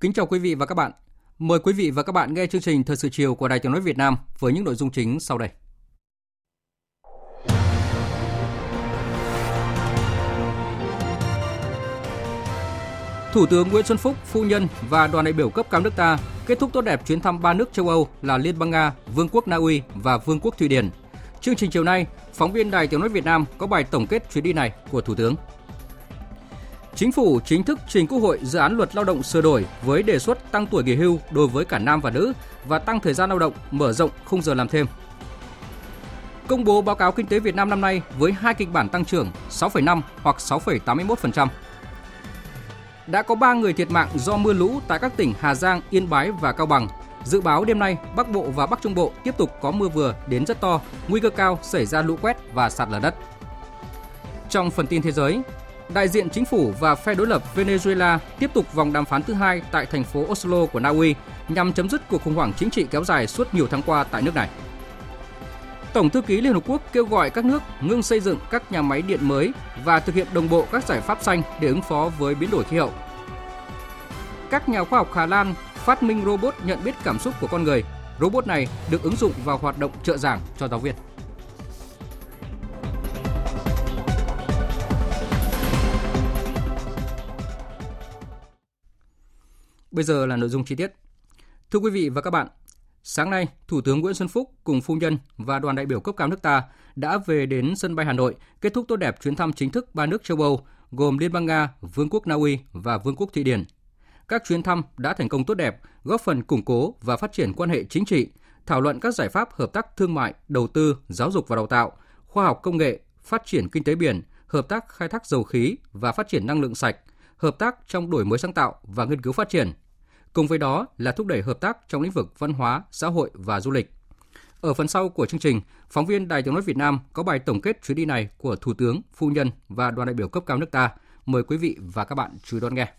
Kính chào quý vị và các bạn. Mời quý vị và các bạn nghe chương trình Thời sự chiều của Đài Tiếng nói Việt Nam với những nội dung chính sau đây. Thủ tướng Nguyễn Xuân Phúc, phu nhân và đoàn đại biểu cấp cao nước ta kết thúc tốt đẹp chuyến thăm ba nước châu Âu là Liên bang Nga, Vương quốc Na Uy và Vương quốc Thụy Điển. Chương trình chiều nay, phóng viên Đài Tiếng nói Việt Nam có bài tổng kết chuyến đi này của Thủ tướng. Chính phủ chính thức trình Quốc hội dự án luật lao động sửa đổi với đề xuất tăng tuổi nghỉ hưu đối với cả nam và nữ và tăng thời gian lao động, mở rộng khung giờ làm thêm. Công bố báo cáo kinh tế Việt Nam năm nay với hai kịch bản tăng trưởng 6,5 hoặc 6,81%. Đã có 3 người thiệt mạng do mưa lũ tại các tỉnh Hà Giang, Yên Bái và Cao Bằng. Dự báo đêm nay, Bắc Bộ và Bắc Trung Bộ tiếp tục có mưa vừa đến rất to, nguy cơ cao xảy ra lũ quét và sạt lở đất. Trong phần tin thế giới, đại diện chính phủ và phe đối lập Venezuela tiếp tục vòng đàm phán thứ hai tại thành phố Oslo của Na Uy, nhằm chấm dứt cuộc khủng hoảng chính trị kéo dài suốt nhiều tháng qua tại nước này. Tổng thư ký Liên Hợp Quốc kêu gọi các nước ngưng xây dựng các nhà máy điện mới và thực hiện đồng bộ các giải pháp xanh để ứng phó với biến đổi khí hậu. Các nhà khoa học Hà Lan phát minh robot nhận biết cảm xúc của con người. Robot này được ứng dụng vào hoạt động trợ giảng cho giáo viên. Bây giờ là nội dung chi tiết. Thưa quý vị và các bạn, sáng nay, Thủ tướng Nguyễn Xuân Phúc cùng phu nhân và đoàn đại biểu cấp cao nước ta đã về đến sân bay Hà Nội, kết thúc tốt đẹp chuyến thăm chính thức ba nước châu Âu gồm Liên bang Nga, Vương quốc Na Uy và Vương quốc Thụy Điển. Các chuyến thăm đã thành công tốt đẹp, góp phần củng cố và phát triển quan hệ chính trị, thảo luận các giải pháp hợp tác thương mại, đầu tư, giáo dục và đào tạo, khoa học công nghệ, phát triển kinh tế biển, hợp tác khai thác dầu khí và phát triển năng lượng sạch, hợp tác trong đổi mới sáng tạo và nghiên cứu phát triển. Cùng với đó là thúc đẩy hợp tác trong lĩnh vực văn hóa, xã hội và du lịch. Ở phần sau của chương trình, phóng viên Đài tiếng nói Việt Nam có bài tổng kết chuyến đi này của Thủ tướng, Phu nhân và đoàn đại biểu cấp cao nước ta. Mời quý vị và các bạn chú ý đón nghe.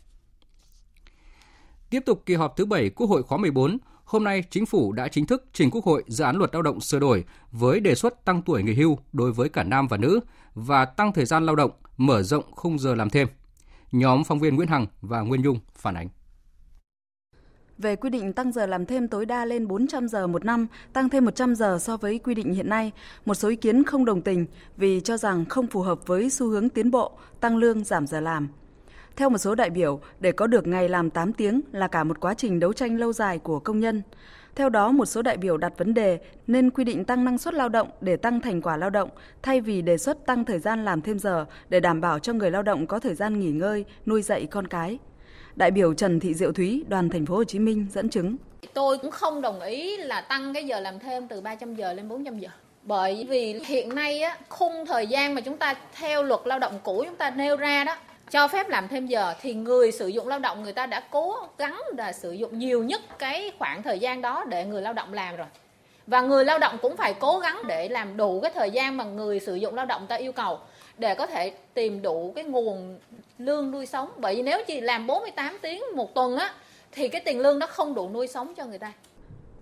Tiếp tục kỳ họp thứ 7 Quốc hội khóa 14, hôm nay Chính phủ đã chính thức trình Quốc hội dự án luật lao động sửa đổi với đề xuất tăng tuổi nghỉ hưu đối với cả nam và nữ và tăng thời gian lao động, mở rộng khung giờ làm thêm. Nhóm phóng viên Nguyễn Hằng và Nguyên Dung phản ánh. Về quy định tăng giờ làm thêm tối đa lên 400 giờ một năm, tăng thêm 100 giờ so với quy định hiện nay, một số ý kiến không đồng tình vì cho rằng không phù hợp với xu hướng tiến bộ, tăng lương giảm giờ làm. Theo một số đại biểu, để có được ngày làm 8 tiếng là cả một quá trình đấu tranh lâu dài của công nhân. Theo đó, một số đại biểu đặt vấn đề nên quy định tăng năng suất lao động để tăng thành quả lao động, thay vì đề xuất tăng thời gian làm thêm giờ để đảm bảo cho người lao động có thời gian nghỉ ngơi, nuôi dạy con cái. Đại biểu Trần Thị Diệu Thúy, đoàn thành phố Hồ Chí Minh dẫn chứng. Tôi cũng không đồng ý là tăng cái giờ làm thêm từ 300 giờ lên 400 giờ. Bởi vì hiện nay á, khung thời gian mà chúng ta theo luật lao động cũ chúng ta nêu ra đó cho phép làm thêm giờ thì người sử dụng lao động người ta đã cố gắng là sử dụng nhiều nhất cái khoảng thời gian đó để người lao động làm rồi và người lao động cũng phải cố gắng để làm đủ cái thời gian mà người sử dụng lao động ta yêu cầu để có thể tìm đủ cái nguồn lương nuôi sống bởi vì nếu chị làm 48 tiếng một tuần á thì cái tiền lương nó không đủ nuôi sống cho người ta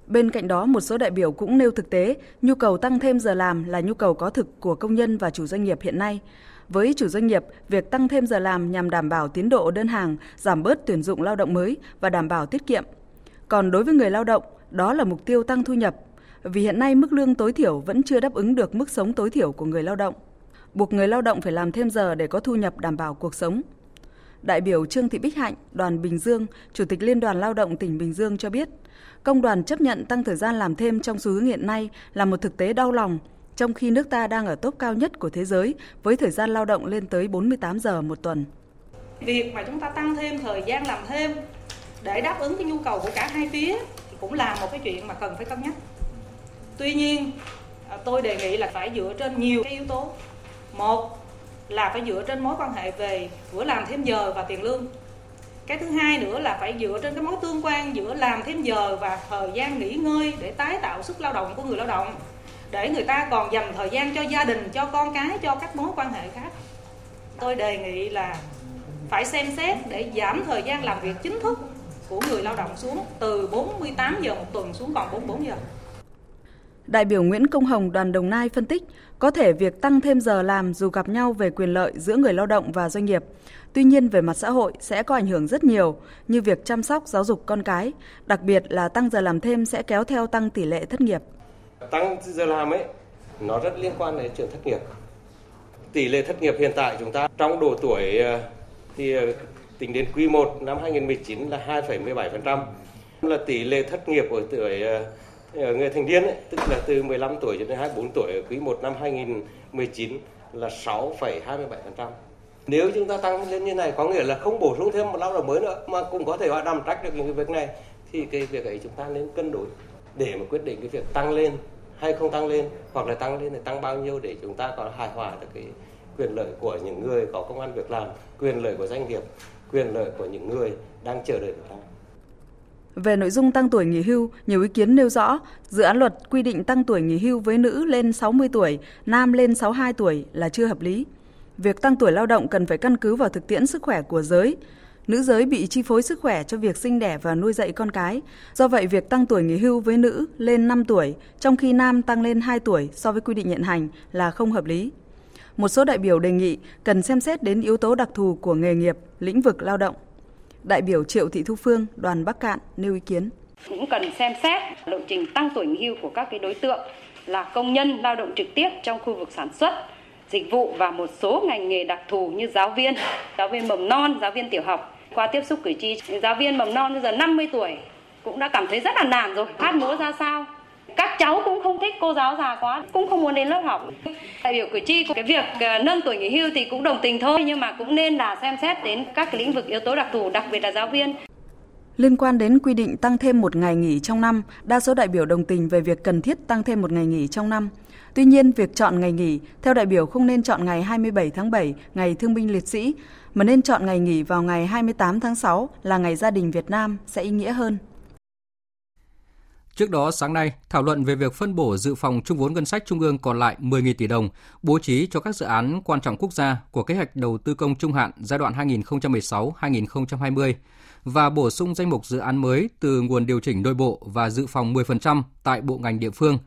Bên cạnh đó, một số đại biểu cũng nêu thực tế, nhu cầu tăng thêm giờ làm là nhu cầu có thực của công nhân và chủ doanh nghiệp hiện nay. Với chủ doanh nghiệp, việc tăng thêm giờ làm nhằm đảm bảo tiến độ đơn hàng, giảm bớt tuyển dụng lao động mới và đảm bảo tiết kiệm. Còn đối với người lao động, đó là mục tiêu tăng thu nhập, vì hiện nay mức lương tối thiểu vẫn chưa đáp ứng được mức sống tối thiểu của người lao động. Buộc người lao động phải làm thêm giờ để có thu nhập đảm bảo cuộc sống. Đại biểu Trương Thị Bích Hạnh, đoàn Bình Dương, Chủ tịch Liên đoàn Lao động tỉnh Bình Dương cho biết, công đoàn chấp nhận tăng thời gian làm thêm trong xu hướng hiện nay là một thực tế đau lòng trong khi nước ta đang ở top cao nhất của thế giới với thời gian lao động lên tới 48 giờ một tuần. Việc mà chúng ta tăng thêm thời gian làm thêm để đáp ứng cái nhu cầu của cả hai phía thì cũng là một cái chuyện mà cần phải cân nhắc. Tuy nhiên, à, tôi đề nghị là phải dựa trên nhiều cái yếu tố. Một là phải dựa trên mối quan hệ về vừa làm thêm giờ và tiền lương. Cái thứ hai nữa là phải dựa trên cái mối tương quan giữa làm thêm giờ và thời gian nghỉ ngơi để tái tạo sức lao động của người lao động để người ta còn dành thời gian cho gia đình, cho con cái, cho các mối quan hệ khác. Tôi đề nghị là phải xem xét để giảm thời gian làm việc chính thức của người lao động xuống từ 48 giờ một tuần xuống còn 44 giờ. Đại biểu Nguyễn Công Hồng đoàn Đồng Nai phân tích, có thể việc tăng thêm giờ làm dù gặp nhau về quyền lợi giữa người lao động và doanh nghiệp. Tuy nhiên về mặt xã hội sẽ có ảnh hưởng rất nhiều như việc chăm sóc giáo dục con cái, đặc biệt là tăng giờ làm thêm sẽ kéo theo tăng tỷ lệ thất nghiệp. Tăng giờ làm ấy nó rất liên quan đến chuyện thất nghiệp. Tỷ lệ thất nghiệp hiện tại chúng ta trong độ tuổi ờ, thì ờ, tính đến quý 1 năm 2019 là 2,17%. Là tỷ lệ thất nghiệp ở tuổi ờ, ở người thành niên ấy, tức là từ 15 tuổi cho đến 24 tuổi ở quý 1 năm 2019 là 6,27%. Nếu chúng ta tăng lên như này có nghĩa là không bổ sung thêm một lao động mới nữa mà cũng có thể họ đảm trách được những cái việc này thì cái việc ấy chúng ta nên cân đối để mà quyết định cái việc tăng lên hay không tăng lên hoặc là tăng lên thì tăng bao nhiêu để chúng ta có hài hòa được cái quyền lợi của những người có công an việc làm, quyền lợi của doanh nghiệp, quyền lợi của những người đang chờ đợi việc làm. Về nội dung tăng tuổi nghỉ hưu, nhiều ý kiến nêu rõ, dự án luật quy định tăng tuổi nghỉ hưu với nữ lên 60 tuổi, nam lên 62 tuổi là chưa hợp lý. Việc tăng tuổi lao động cần phải căn cứ vào thực tiễn sức khỏe của giới. Nữ giới bị chi phối sức khỏe cho việc sinh đẻ và nuôi dạy con cái. Do vậy, việc tăng tuổi nghỉ hưu với nữ lên 5 tuổi, trong khi nam tăng lên 2 tuổi so với quy định hiện hành là không hợp lý. Một số đại biểu đề nghị cần xem xét đến yếu tố đặc thù của nghề nghiệp, lĩnh vực lao động. Đại biểu Triệu Thị Thu Phương, đoàn Bắc Cạn nêu ý kiến. Cũng cần xem xét lộ trình tăng tuổi nghỉ hưu của các cái đối tượng là công nhân lao động trực tiếp trong khu vực sản xuất, dịch vụ và một số ngành nghề đặc thù như giáo viên, giáo viên mầm non, giáo viên tiểu học. Qua tiếp xúc cử tri, giáo viên mầm non bây giờ 50 tuổi cũng đã cảm thấy rất là nản rồi, hát múa ra sao. Các cháu cũng không thích cô giáo già quá, cũng không muốn đến lớp học. Đại biểu cử tri cái việc ờ, nâng tuổi nghỉ hưu thì cũng đồng tình thôi, nhưng mà cũng nên là xem xét đến các cái lĩnh vực yếu tố đặc thù, đặc biệt là giáo viên. Liên quan đến quy định tăng thêm một ngày nghỉ trong năm, đa số đại biểu đồng tình về việc cần thiết tăng thêm một ngày nghỉ trong năm. Tuy nhiên, việc chọn ngày nghỉ, theo đại biểu không nên chọn ngày 27 tháng 7, ngày thương binh liệt sĩ, mà nên chọn ngày nghỉ vào ngày 28 tháng 6 là ngày gia đình Việt Nam sẽ ý nghĩa hơn. Trước đó, sáng nay, thảo luận về việc phân bổ dự phòng trung vốn ngân sách trung ương còn lại 10.000 tỷ đồng bố trí cho các dự án quan trọng quốc gia của kế hoạch đầu tư công trung hạn giai đoạn 2016-2020 và bổ sung danh mục dự án mới từ nguồn điều chỉnh nội bộ và dự phòng 10% tại bộ ngành địa phương.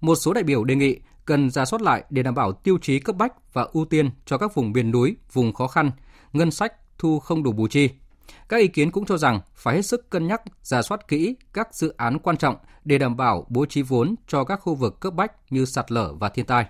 Một số đại biểu đề nghị cần ra soát lại để đảm bảo tiêu chí cấp bách và ưu tiên cho các vùng miền núi, vùng khó khăn, ngân sách thu không đủ bù chi. Các ý kiến cũng cho rằng phải hết sức cân nhắc, giả soát kỹ các dự án quan trọng để đảm bảo bố trí vốn cho các khu vực cấp bách như sạt lở và thiên tai.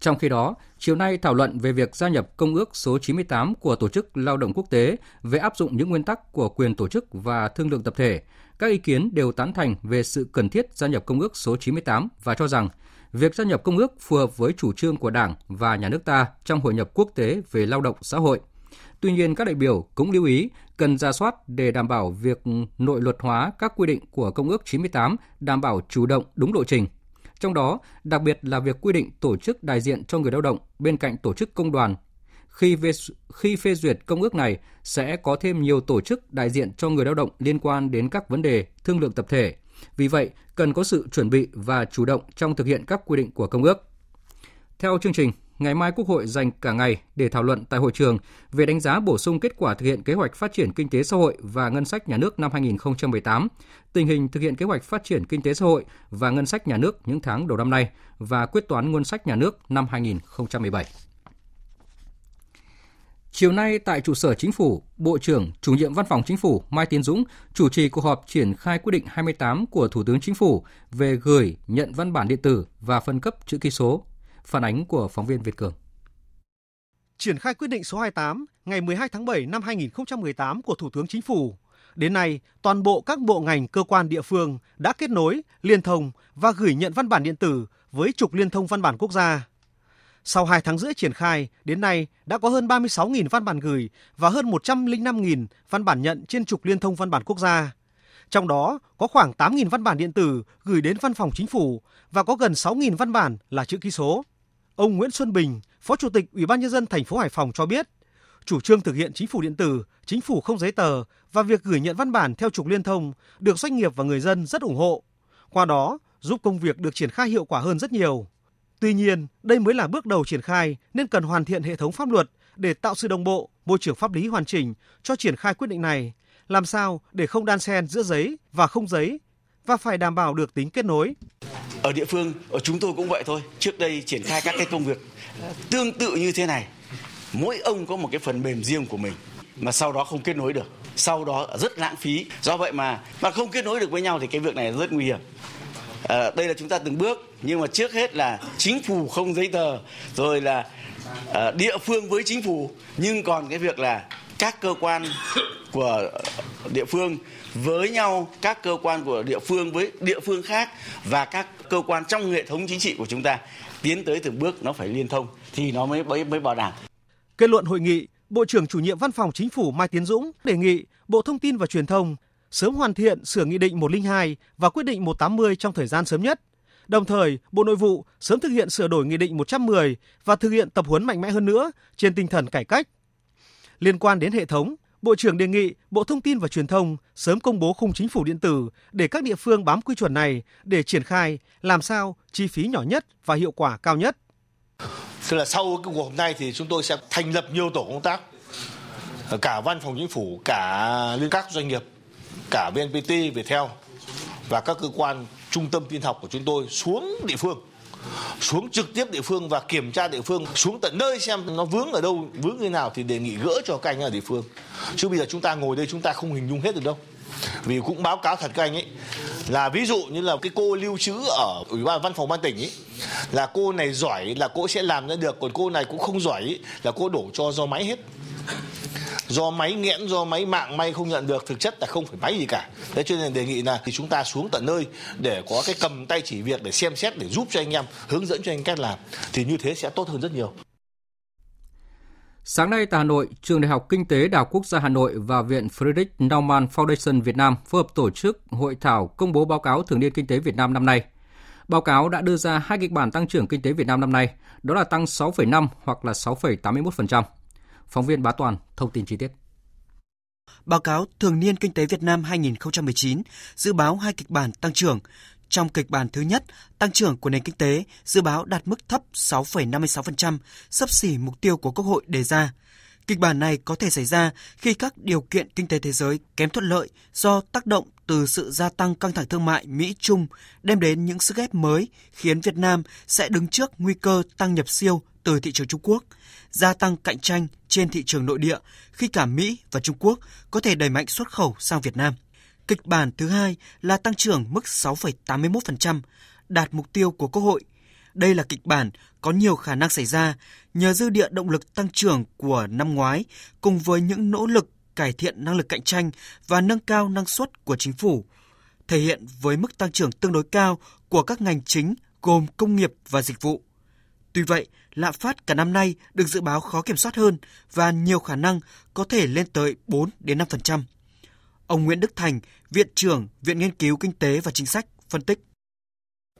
Trong khi đó, chiều nay thảo luận về việc gia nhập Công ước số 98 của Tổ chức Lao động Quốc tế về áp dụng những nguyên tắc của quyền tổ chức và thương lượng tập thể, các ý kiến đều tán thành về sự cần thiết gia nhập Công ước số 98 và cho rằng việc gia nhập Công ước phù hợp với chủ trương của Đảng và nhà nước ta trong hội nhập quốc tế về lao động xã hội. Tuy nhiên, các đại biểu cũng lưu ý cần ra soát để đảm bảo việc nội luật hóa các quy định của Công ước 98 đảm bảo chủ động đúng lộ trình. Trong đó, đặc biệt là việc quy định tổ chức đại diện cho người lao động bên cạnh tổ chức công đoàn. Khi về, khi phê duyệt công ước này sẽ có thêm nhiều tổ chức đại diện cho người lao động liên quan đến các vấn đề thương lượng tập thể. Vì vậy, cần có sự chuẩn bị và chủ động trong thực hiện các quy định của công ước. Theo chương trình, ngày mai Quốc hội dành cả ngày để thảo luận tại hội trường về đánh giá bổ sung kết quả thực hiện kế hoạch phát triển kinh tế xã hội và ngân sách nhà nước năm 2018, tình hình thực hiện kế hoạch phát triển kinh tế xã hội và ngân sách nhà nước những tháng đầu năm nay và quyết toán ngân sách nhà nước năm 2017. Chiều nay tại trụ sở Chính phủ, Bộ trưởng, Chủ nhiệm Văn phòng Chính phủ Mai Tiến Dũng chủ trì cuộc họp triển khai quyết định 28 của Thủ tướng Chính phủ về gửi, nhận văn bản điện tử và phân cấp chữ ký số Phản ánh của phóng viên Việt Cường. Triển khai quyết định số 28 ngày 12 tháng 7 năm 2018 của Thủ tướng Chính phủ. Đến nay, toàn bộ các bộ ngành cơ quan địa phương đã kết nối, liên thông và gửi nhận văn bản điện tử với trục liên thông văn bản quốc gia. Sau 2 tháng rưỡi triển khai, đến nay đã có hơn 36.000 văn bản gửi và hơn 105.000 văn bản nhận trên trục liên thông văn bản quốc gia. Trong đó có khoảng 8.000 văn bản điện tử gửi đến văn phòng chính phủ và có gần 6.000 văn bản là chữ ký số. Ông Nguyễn Xuân Bình, Phó Chủ tịch Ủy ban nhân dân thành phố Hải Phòng cho biết, chủ trương thực hiện chính phủ điện tử, chính phủ không giấy tờ và việc gửi nhận văn bản theo trục liên thông được doanh nghiệp và người dân rất ủng hộ. Qua đó, giúp công việc được triển khai hiệu quả hơn rất nhiều. Tuy nhiên, đây mới là bước đầu triển khai nên cần hoàn thiện hệ thống pháp luật để tạo sự đồng bộ, môi trường pháp lý hoàn chỉnh cho triển khai quyết định này, làm sao để không đan xen giữa giấy và không giấy và phải đảm bảo được tính kết nối. Ở địa phương, ở chúng tôi cũng vậy thôi. Trước đây triển khai các cái công việc tương tự như thế này. Mỗi ông có một cái phần mềm riêng của mình mà sau đó không kết nối được. Sau đó rất lãng phí. Do vậy mà mà không kết nối được với nhau thì cái việc này rất nguy hiểm. À, đây là chúng ta từng bước nhưng mà trước hết là chính phủ không giấy tờ rồi là à, địa phương với chính phủ nhưng còn cái việc là các cơ quan của địa phương với nhau các cơ quan của địa phương với địa phương khác và các cơ quan trong hệ thống chính trị của chúng ta tiến tới từng bước nó phải liên thông thì nó mới mới, mới bảo đảm. Kết luận hội nghị, Bộ trưởng chủ nhiệm Văn phòng Chính phủ Mai Tiến Dũng đề nghị Bộ Thông tin và Truyền thông sớm hoàn thiện sửa Nghị định 102 và Quyết định 180 trong thời gian sớm nhất. Đồng thời, Bộ Nội vụ sớm thực hiện sửa đổi Nghị định 110 và thực hiện tập huấn mạnh mẽ hơn nữa trên tinh thần cải cách. Liên quan đến hệ thống, Bộ trưởng đề nghị Bộ Thông tin và Truyền thông sớm công bố khung chính phủ điện tử để các địa phương bám quy chuẩn này để triển khai làm sao chi phí nhỏ nhất và hiệu quả cao nhất. Tức là sau cái cuộc hôm nay thì chúng tôi sẽ thành lập nhiều tổ công tác cả văn phòng chính phủ, cả liên các doanh nghiệp, cả VNPT, Viettel và các cơ quan trung tâm tin học của chúng tôi xuống địa phương xuống trực tiếp địa phương và kiểm tra địa phương xuống tận nơi xem nó vướng ở đâu vướng như nào thì đề nghị gỡ cho các anh ở địa phương. Chứ bây giờ chúng ta ngồi đây chúng ta không hình dung hết được đâu. Vì cũng báo cáo thật các anh ấy là ví dụ như là cái cô lưu trữ ở ủy ban văn phòng ban tỉnh ấy là cô này giỏi là cô sẽ làm ra được còn cô này cũng không giỏi ấy, là cô đổ cho do máy hết do máy nghẽn do máy mạng may không nhận được thực chất là không phải máy gì cả thế cho nên đề nghị là thì chúng ta xuống tận nơi để có cái cầm tay chỉ việc để xem xét để giúp cho anh em hướng dẫn cho anh cách làm thì như thế sẽ tốt hơn rất nhiều Sáng nay tại Hà Nội, Trường Đại học Kinh tế Đại học Quốc gia Hà Nội và Viện Friedrich Naumann Foundation Việt Nam phối hợp tổ chức hội thảo công bố báo cáo thường niên kinh tế Việt Nam năm nay. Báo cáo đã đưa ra hai kịch bản tăng trưởng kinh tế Việt Nam năm nay, đó là tăng 6,5 hoặc là 6,81%. Phóng viên Bá Toàn thông tin chi tiết. Báo cáo Thường niên Kinh tế Việt Nam 2019 dự báo hai kịch bản tăng trưởng. Trong kịch bản thứ nhất, tăng trưởng của nền kinh tế dự báo đạt mức thấp 6,56%, sấp xỉ mục tiêu của Quốc hội đề ra. Kịch bản này có thể xảy ra khi các điều kiện kinh tế thế giới kém thuận lợi do tác động từ sự gia tăng căng thẳng thương mại Mỹ-Trung đem đến những sức ép mới khiến Việt Nam sẽ đứng trước nguy cơ tăng nhập siêu từ thị trường Trung Quốc, gia tăng cạnh tranh trên thị trường nội địa khi cả Mỹ và Trung Quốc có thể đẩy mạnh xuất khẩu sang Việt Nam. Kịch bản thứ hai là tăng trưởng mức 6,81%, đạt mục tiêu của Quốc hội. Đây là kịch bản có nhiều khả năng xảy ra nhờ dư địa động lực tăng trưởng của năm ngoái cùng với những nỗ lực cải thiện năng lực cạnh tranh và nâng cao năng suất của chính phủ, thể hiện với mức tăng trưởng tương đối cao của các ngành chính gồm công nghiệp và dịch vụ. Tuy vậy, lạm phát cả năm nay được dự báo khó kiểm soát hơn và nhiều khả năng có thể lên tới 4 đến 5%. Ông Nguyễn Đức Thành, Viện trưởng Viện Nghiên cứu Kinh tế và Chính sách phân tích.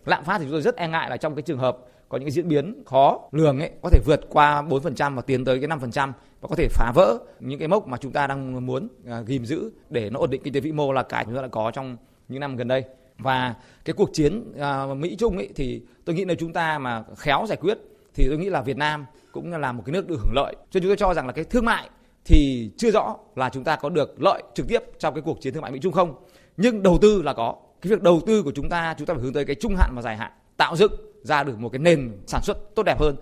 Lạm phát thì chúng tôi rất e ngại là trong cái trường hợp có những diễn biến khó lường ấy có thể vượt qua 4% và tiến tới cái 5% và có thể phá vỡ những cái mốc mà chúng ta đang muốn à, ghim giữ để nó ổn định kinh tế vĩ mô là cái chúng ta đã có trong những năm gần đây và cái cuộc chiến à, uh, Mỹ Trung ấy thì tôi nghĩ là chúng ta mà khéo giải quyết thì tôi nghĩ là Việt Nam cũng là một cái nước được hưởng lợi. Cho nên chúng tôi cho rằng là cái thương mại thì chưa rõ là chúng ta có được lợi trực tiếp trong cái cuộc chiến thương mại Mỹ Trung không. Nhưng đầu tư là có. Cái việc đầu tư của chúng ta chúng ta phải hướng tới cái trung hạn và dài hạn, tạo dựng ra được một cái nền sản xuất tốt đẹp hơn.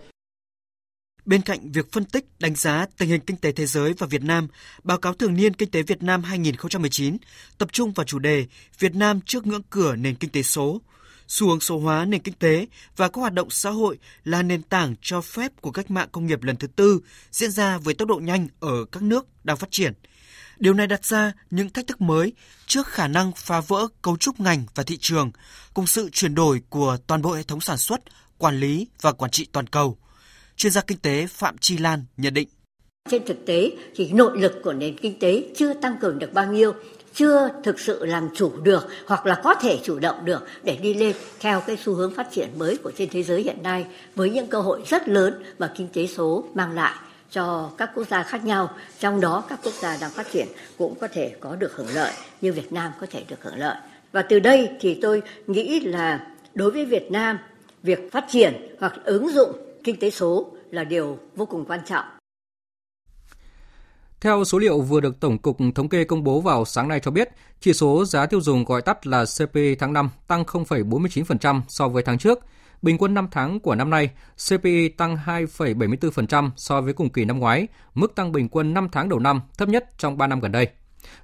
Bên cạnh việc phân tích, đánh giá tình hình kinh tế thế giới và Việt Nam, báo cáo thường niên kinh tế Việt Nam 2019 tập trung vào chủ đề Việt Nam trước ngưỡng cửa nền kinh tế số, xu hướng số hóa nền kinh tế và các hoạt động xã hội là nền tảng cho phép của cách mạng công nghiệp lần thứ tư diễn ra với tốc độ nhanh ở các nước đang phát triển. Điều này đặt ra những thách thức mới trước khả năng phá vỡ cấu trúc ngành và thị trường cùng sự chuyển đổi của toàn bộ hệ thống sản xuất, quản lý và quản trị toàn cầu. Chuyên gia kinh tế Phạm Chi Lan nhận định. Trên thực tế thì nội lực của nền kinh tế chưa tăng cường được bao nhiêu, chưa thực sự làm chủ được hoặc là có thể chủ động được để đi lên theo cái xu hướng phát triển mới của trên thế giới hiện nay với những cơ hội rất lớn mà kinh tế số mang lại cho các quốc gia khác nhau, trong đó các quốc gia đang phát triển cũng có thể có được hưởng lợi như Việt Nam có thể được hưởng lợi. Và từ đây thì tôi nghĩ là đối với Việt Nam, việc phát triển hoặc ứng dụng kinh tế số là điều vô cùng quan trọng. Theo số liệu vừa được Tổng cục Thống kê công bố vào sáng nay cho biết, chỉ số giá tiêu dùng gọi tắt là CPI tháng 5 tăng 0,49% so với tháng trước. Bình quân 5 tháng của năm nay, CPI tăng 2,74% so với cùng kỳ năm ngoái, mức tăng bình quân 5 tháng đầu năm thấp nhất trong 3 năm gần đây.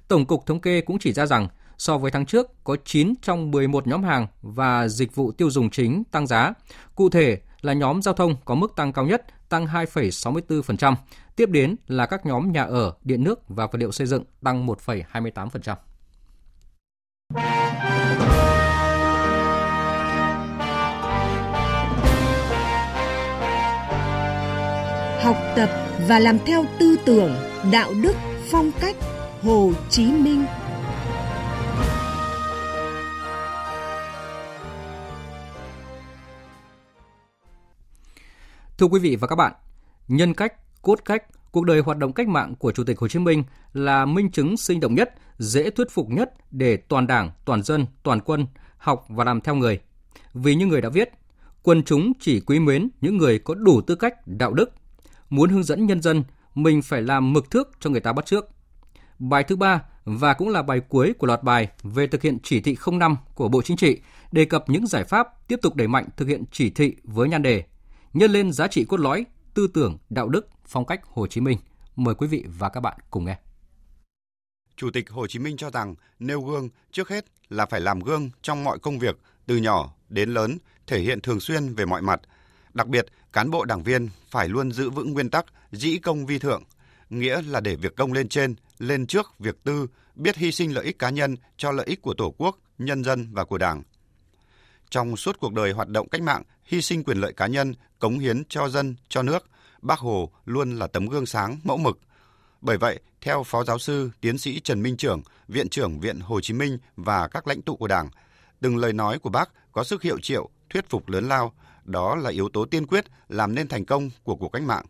Tổng cục Thống kê cũng chỉ ra rằng, so với tháng trước, có 9 trong 11 nhóm hàng và dịch vụ tiêu dùng chính tăng giá. Cụ thể là nhóm giao thông có mức tăng cao nhất, tăng 2,64%. Tiếp đến là các nhóm nhà ở, điện nước và vật liệu xây dựng tăng 1,28%. Học tập và làm theo tư tưởng, đạo đức, phong cách Hồ Chí Minh. Thưa quý vị và các bạn, nhân cách, cốt cách, cuộc đời hoạt động cách mạng của Chủ tịch Hồ Chí Minh là minh chứng sinh động nhất, dễ thuyết phục nhất để toàn đảng, toàn dân, toàn quân học và làm theo người. Vì như người đã viết, quân chúng chỉ quý mến những người có đủ tư cách, đạo đức. Muốn hướng dẫn nhân dân, mình phải làm mực thước cho người ta bắt trước. Bài thứ ba và cũng là bài cuối của loạt bài về thực hiện chỉ thị 05 của Bộ Chính trị đề cập những giải pháp tiếp tục đẩy mạnh thực hiện chỉ thị với nhan đề nhân lên giá trị cốt lõi, tư tưởng, đạo đức, phong cách Hồ Chí Minh. Mời quý vị và các bạn cùng nghe. Chủ tịch Hồ Chí Minh cho rằng nêu gương trước hết là phải làm gương trong mọi công việc từ nhỏ đến lớn, thể hiện thường xuyên về mọi mặt. Đặc biệt, cán bộ đảng viên phải luôn giữ vững nguyên tắc dĩ công vi thượng, nghĩa là để việc công lên trên, lên trước việc tư, biết hy sinh lợi ích cá nhân cho lợi ích của Tổ quốc, nhân dân và của Đảng. Trong suốt cuộc đời hoạt động cách mạng, hy sinh quyền lợi cá nhân, cống hiến cho dân, cho nước, Bác Hồ luôn là tấm gương sáng, mẫu mực. Bởi vậy, theo Phó Giáo sư, Tiến sĩ Trần Minh Trưởng, Viện trưởng Viện Hồ Chí Minh và các lãnh tụ của Đảng, từng lời nói của bác có sức hiệu triệu, thuyết phục lớn lao. Đó là yếu tố tiên quyết làm nên thành công của cuộc cách mạng.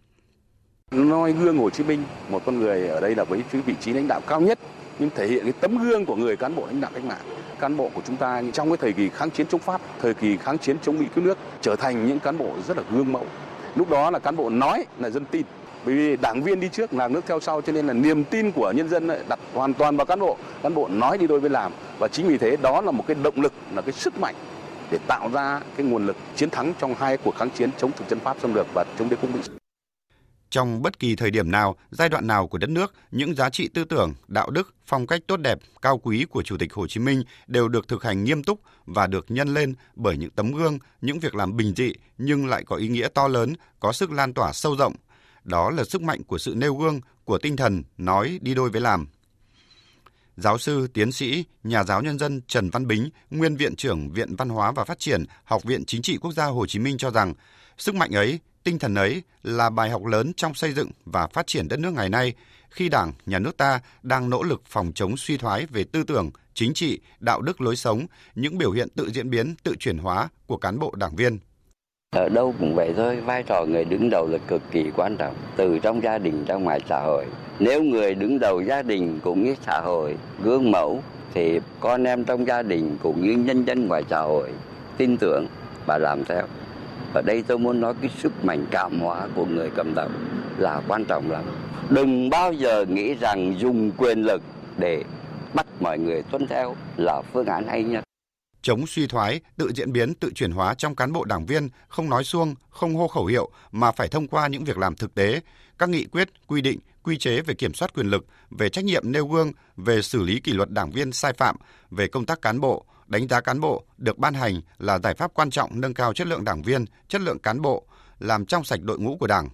Noi gương Hồ Chí Minh, một con người ở đây là với vị trí lãnh đạo cao nhất, nhưng thể hiện cái tấm gương của người cán bộ lãnh đạo cách mạng cán bộ của chúng ta trong cái thời kỳ kháng chiến chống Pháp, thời kỳ kháng chiến chống Mỹ cứu nước trở thành những cán bộ rất là gương mẫu. Lúc đó là cán bộ nói là dân tin. Bởi vì đảng viên đi trước, là nước theo sau cho nên là niềm tin của nhân dân đặt hoàn toàn vào cán bộ. Cán bộ nói đi đôi với làm và chính vì thế đó là một cái động lực, là cái sức mạnh để tạo ra cái nguồn lực chiến thắng trong hai cuộc kháng chiến chống thực dân Pháp xâm lược và chống đế quốc Mỹ. Trong bất kỳ thời điểm nào, giai đoạn nào của đất nước, những giá trị tư tưởng, đạo đức, phong cách tốt đẹp, cao quý của Chủ tịch Hồ Chí Minh đều được thực hành nghiêm túc và được nhân lên bởi những tấm gương, những việc làm bình dị nhưng lại có ý nghĩa to lớn, có sức lan tỏa sâu rộng. Đó là sức mạnh của sự nêu gương, của tinh thần nói đi đôi với làm. Giáo sư, tiến sĩ, nhà giáo nhân dân Trần Văn Bính, nguyên viện trưởng Viện Văn hóa và Phát triển, Học viện Chính trị Quốc gia Hồ Chí Minh cho rằng, sức mạnh ấy Tinh thần ấy là bài học lớn trong xây dựng và phát triển đất nước ngày nay khi Đảng, Nhà nước ta đang nỗ lực phòng chống suy thoái về tư tưởng, chính trị, đạo đức lối sống, những biểu hiện tự diễn biến, tự chuyển hóa của cán bộ đảng viên. Ở đâu cũng vậy thôi, vai trò người đứng đầu là cực kỳ quan trọng, từ trong gia đình ra ngoài xã hội. Nếu người đứng đầu gia đình cũng như xã hội gương mẫu thì con em trong gia đình cũng như nhân dân ngoài xã hội tin tưởng và làm theo ở đây tôi muốn nói cái sức mạnh cảm hóa của người cầm đầu là quan trọng lắm. Đừng bao giờ nghĩ rằng dùng quyền lực để bắt mọi người tuân theo là phương án hay nhất. Chống suy thoái, tự diễn biến, tự chuyển hóa trong cán bộ đảng viên, không nói xuông, không hô khẩu hiệu mà phải thông qua những việc làm thực tế, các nghị quyết, quy định, quy chế về kiểm soát quyền lực, về trách nhiệm nêu gương, về xử lý kỷ luật đảng viên sai phạm, về công tác cán bộ, đánh giá cán bộ được ban hành là giải pháp quan trọng nâng cao chất lượng đảng viên, chất lượng cán bộ, làm trong sạch đội ngũ của Đảng.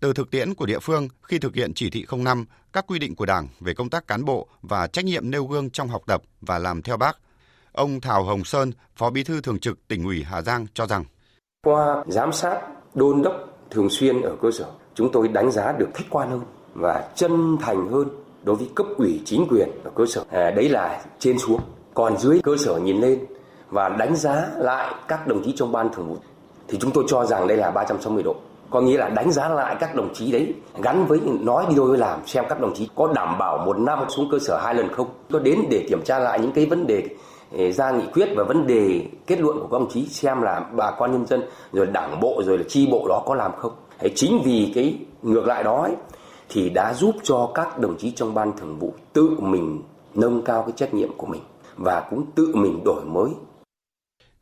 Từ thực tiễn của địa phương khi thực hiện chỉ thị 05, các quy định của Đảng về công tác cán bộ và trách nhiệm nêu gương trong học tập và làm theo Bác, ông Thảo Hồng Sơn, Phó Bí thư Thường trực tỉnh ủy Hà Giang cho rằng qua giám sát, đôn đốc thường xuyên ở cơ sở, chúng tôi đánh giá được khách quan hơn và chân thành hơn đối với cấp ủy chính quyền ở cơ sở. À, đấy là trên xuống. Còn dưới cơ sở nhìn lên và đánh giá lại các đồng chí trong ban thường vụ thì chúng tôi cho rằng đây là 360 độ. Có nghĩa là đánh giá lại các đồng chí đấy gắn với nói đi đôi với làm xem các đồng chí có đảm bảo một năm xuống cơ sở hai lần không. Có đến để kiểm tra lại những cái vấn đề ờ, ra nghị quyết và vấn đề kết luận của các đồng chí xem là bà con nhân dân rồi đảng bộ rồi là chi bộ đó có làm không. Thế chính vì cái ngược lại đó ấy, thì đã giúp cho các đồng chí trong ban thường vụ tự mình nâng cao cái trách nhiệm của mình và cũng tự mình đổi mới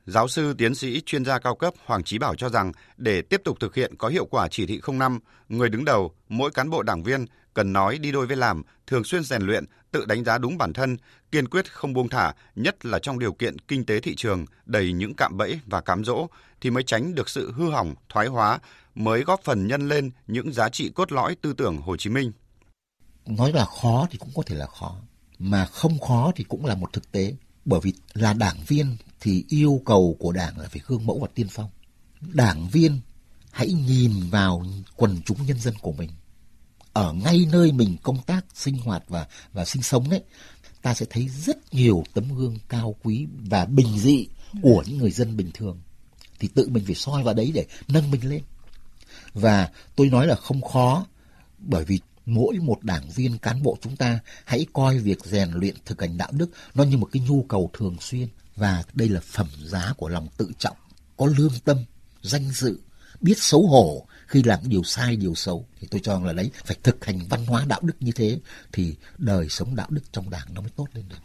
Giáo sư tiến sĩ chuyên gia cao cấp Hoàng Chí Bảo cho rằng để tiếp tục thực hiện có hiệu quả chỉ thị 05, người đứng đầu, mỗi cán bộ đảng viên cần nói đi đôi với làm, thường xuyên rèn luyện, tự đánh giá đúng bản thân, kiên quyết không buông thả, nhất là trong điều kiện kinh tế thị trường đầy những cạm bẫy và cám dỗ thì mới tránh được sự hư hỏng, thoái hóa, mới góp phần nhân lên những giá trị cốt lõi tư tưởng Hồ Chí Minh. Nói là khó thì cũng có thể là khó, mà không khó thì cũng là một thực tế, bởi vì là đảng viên thì yêu cầu của đảng là phải gương mẫu và tiên phong. Đảng viên hãy nhìn vào quần chúng nhân dân của mình. Ở ngay nơi mình công tác, sinh hoạt và và sinh sống đấy ta sẽ thấy rất nhiều tấm gương cao quý và bình dị của những người dân bình thường. Thì tự mình phải soi vào đấy để nâng mình lên. Và tôi nói là không khó, bởi vì mỗi một đảng viên cán bộ chúng ta hãy coi việc rèn luyện thực hành đạo đức nó như một cái nhu cầu thường xuyên. Và đây là phẩm giá của lòng tự trọng có lương tâm danh dự biết xấu hổ khi làm điều sai điều xấu. Thì tôi cho là đấy phải thực hành văn hóa đạo đức như thế thì đời sống đạo đức trong đảng nó mới tốt lên được.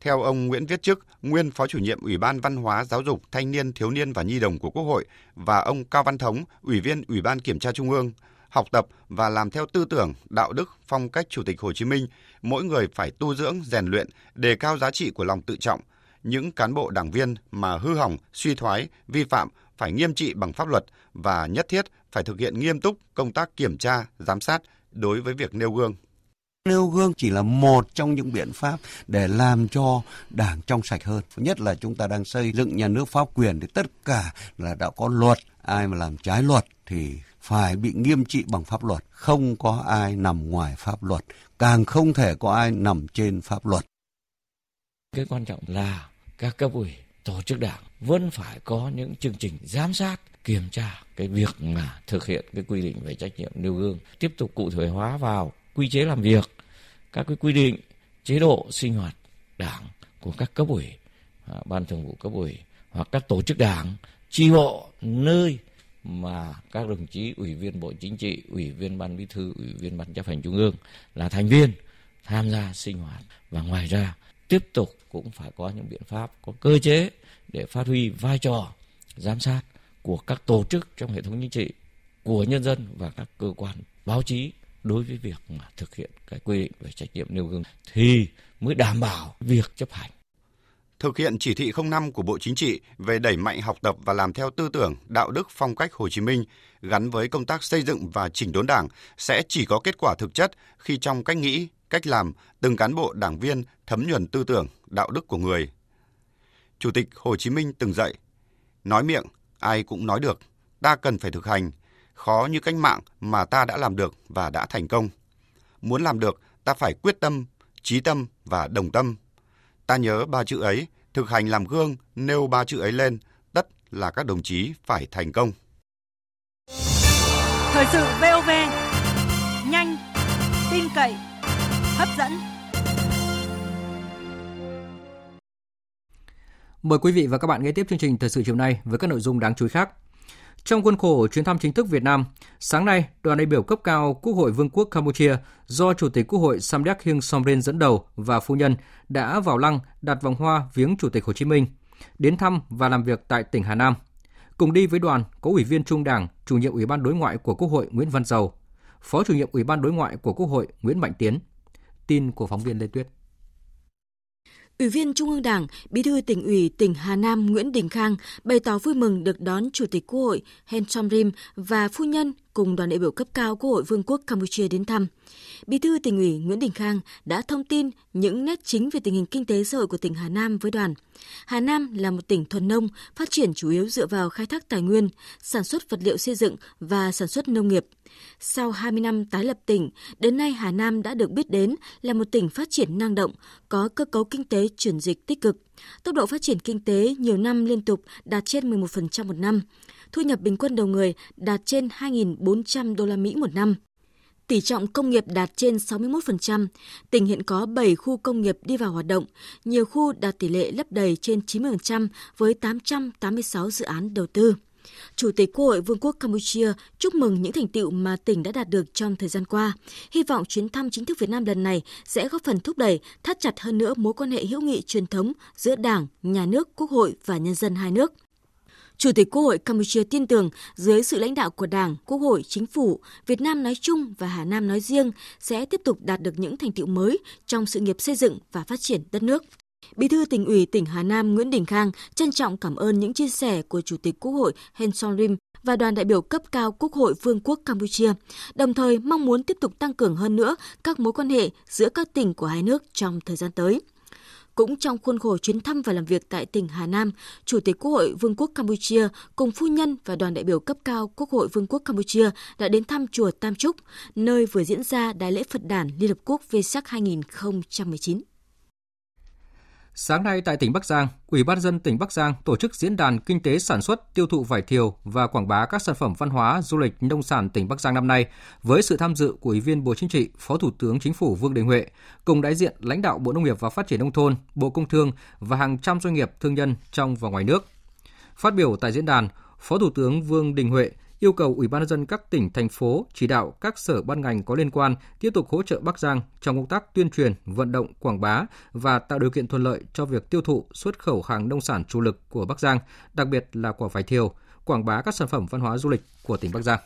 Theo ông Nguyễn Viết Chức, nguyên Phó chủ nhiệm Ủy ban Văn hóa Giáo dục Thanh niên Thiếu niên và Nhi đồng của Quốc hội và ông Cao Văn Thống, Ủy viên Ủy ban Kiểm tra Trung ương, học tập và làm theo tư tưởng, đạo đức, phong cách Chủ tịch Hồ Chí Minh, mỗi người phải tu dưỡng, rèn luyện, đề cao giá trị của lòng tự trọng. Những cán bộ đảng viên mà hư hỏng, suy thoái, vi phạm phải nghiêm trị bằng pháp luật và nhất thiết phải thực hiện nghiêm túc công tác kiểm tra, giám sát đối với việc nêu gương. Nêu gương chỉ là một trong những biện pháp để làm cho đảng trong sạch hơn. Nhất là chúng ta đang xây dựng nhà nước pháp quyền thì tất cả là đã có luật. Ai mà làm trái luật thì phải bị nghiêm trị bằng pháp luật, không có ai nằm ngoài pháp luật, càng không thể có ai nằm trên pháp luật. Cái quan trọng là các cấp ủy, tổ chức đảng vẫn phải có những chương trình giám sát, kiểm tra cái việc mà thực hiện cái quy định về trách nhiệm nêu gương, tiếp tục cụ thể hóa vào quy chế làm việc, các cái quy định, chế độ sinh hoạt đảng của các cấp ủy, à, ban thường vụ cấp ủy hoặc các tổ chức đảng, chi bộ nơi mà các đồng chí ủy viên Bộ Chính trị, ủy viên Ban Bí thư, ủy viên Ban chấp hành Trung ương là thành viên tham gia sinh hoạt. Và ngoài ra tiếp tục cũng phải có những biện pháp, có cơ chế để phát huy vai trò giám sát của các tổ chức trong hệ thống chính trị, của nhân dân và các cơ quan báo chí đối với việc mà thực hiện cái quy định về trách nhiệm nêu gương thì mới đảm bảo việc chấp hành thực hiện chỉ thị 05 của Bộ Chính trị về đẩy mạnh học tập và làm theo tư tưởng, đạo đức phong cách Hồ Chí Minh gắn với công tác xây dựng và chỉnh đốn Đảng sẽ chỉ có kết quả thực chất khi trong cách nghĩ, cách làm, từng cán bộ đảng viên thấm nhuần tư tưởng, đạo đức của người. Chủ tịch Hồ Chí Minh từng dạy, nói miệng ai cũng nói được, ta cần phải thực hành, khó như cách mạng mà ta đã làm được và đã thành công. Muốn làm được, ta phải quyết tâm, trí tâm và đồng tâm Ta nhớ ba chữ ấy, thực hành làm gương, nêu ba chữ ấy lên, tất là các đồng chí phải thành công. Thời sự VOV, nhanh, tin cậy, hấp dẫn. Mời quý vị và các bạn nghe tiếp chương trình Thời sự chiều nay với các nội dung đáng chú ý khác. Trong khuôn khổ chuyến thăm chính thức Việt Nam, sáng nay, đoàn đại biểu cấp cao Quốc hội Vương quốc Campuchia do Chủ tịch Quốc hội Samdech Heng Somrin dẫn đầu và phu nhân đã vào lăng đặt vòng hoa viếng Chủ tịch Hồ Chí Minh, đến thăm và làm việc tại tỉnh Hà Nam. Cùng đi với đoàn có Ủy viên Trung Đảng, Chủ nhiệm Ủy ban Đối ngoại của Quốc hội Nguyễn Văn Dầu, Phó Chủ nhiệm Ủy ban Đối ngoại của Quốc hội Nguyễn Mạnh Tiến. Tin của phóng viên Lê Tuyết. Ủy viên Trung ương Đảng, Bí thư tỉnh ủy tỉnh Hà Nam Nguyễn Đình Khang bày tỏ vui mừng được đón Chủ tịch Quốc hội Heng Somrim và phu nhân cùng đoàn đại biểu cấp cao Quốc hội Vương quốc Campuchia đến thăm. Bí thư tỉnh ủy Nguyễn Đình Khang đã thông tin những nét chính về tình hình kinh tế xã hội của tỉnh Hà Nam với đoàn. Hà Nam là một tỉnh thuần nông, phát triển chủ yếu dựa vào khai thác tài nguyên, sản xuất vật liệu xây dựng và sản xuất nông nghiệp. Sau 20 năm tái lập tỉnh, đến nay Hà Nam đã được biết đến là một tỉnh phát triển năng động, có cơ cấu kinh tế chuyển dịch tích cực. Tốc độ phát triển kinh tế nhiều năm liên tục đạt trên 11% một năm. Thu nhập bình quân đầu người đạt trên 2.400 đô la Mỹ một năm. Tỷ trọng công nghiệp đạt trên 61%, tỉnh hiện có 7 khu công nghiệp đi vào hoạt động, nhiều khu đạt tỷ lệ lấp đầy trên 90% với 886 dự án đầu tư. Chủ tịch Quốc hội Vương quốc Campuchia chúc mừng những thành tiệu mà tỉnh đã đạt được trong thời gian qua. Hy vọng chuyến thăm chính thức Việt Nam lần này sẽ góp phần thúc đẩy, thắt chặt hơn nữa mối quan hệ hữu nghị truyền thống giữa Đảng, Nhà nước, Quốc hội và nhân dân hai nước. Chủ tịch Quốc hội Campuchia tin tưởng dưới sự lãnh đạo của Đảng, Quốc hội, Chính phủ, Việt Nam nói chung và Hà Nam nói riêng sẽ tiếp tục đạt được những thành tiệu mới trong sự nghiệp xây dựng và phát triển đất nước. Bí thư tỉnh ủy tỉnh Hà Nam Nguyễn Đình Khang trân trọng cảm ơn những chia sẻ của Chủ tịch Quốc hội Heng Rim và đoàn đại biểu cấp cao Quốc hội Vương quốc Campuchia, đồng thời mong muốn tiếp tục tăng cường hơn nữa các mối quan hệ giữa các tỉnh của hai nước trong thời gian tới. Cũng trong khuôn khổ chuyến thăm và làm việc tại tỉnh Hà Nam, Chủ tịch Quốc hội Vương quốc Campuchia cùng phu nhân và đoàn đại biểu cấp cao Quốc hội Vương quốc Campuchia đã đến thăm chùa Tam Trúc, nơi vừa diễn ra Đại lễ Phật đản Liên Hợp Quốc Vesak 2019. Sáng nay tại tỉnh Bắc Giang, Ủy ban dân tỉnh Bắc Giang tổ chức diễn đàn kinh tế sản xuất, tiêu thụ vải thiều và quảng bá các sản phẩm văn hóa, du lịch, nông sản tỉnh Bắc Giang năm nay với sự tham dự của Ủy viên Bộ Chính trị, Phó Thủ tướng Chính phủ Vương Đình Huệ cùng đại diện lãnh đạo Bộ Nông nghiệp và Phát triển nông thôn, Bộ Công Thương và hàng trăm doanh nghiệp thương nhân trong và ngoài nước. Phát biểu tại diễn đàn, Phó Thủ tướng Vương Đình Huệ yêu cầu Ủy ban nhân dân các tỉnh, thành phố chỉ đạo các sở ban ngành có liên quan tiếp tục hỗ trợ Bắc Giang trong công tác tuyên truyền, vận động, quảng bá và tạo điều kiện thuận lợi cho việc tiêu thụ, xuất khẩu hàng nông sản chủ lực của Bắc Giang, đặc biệt là quả vải thiều, quảng bá các sản phẩm văn hóa du lịch của tỉnh Bắc Giang.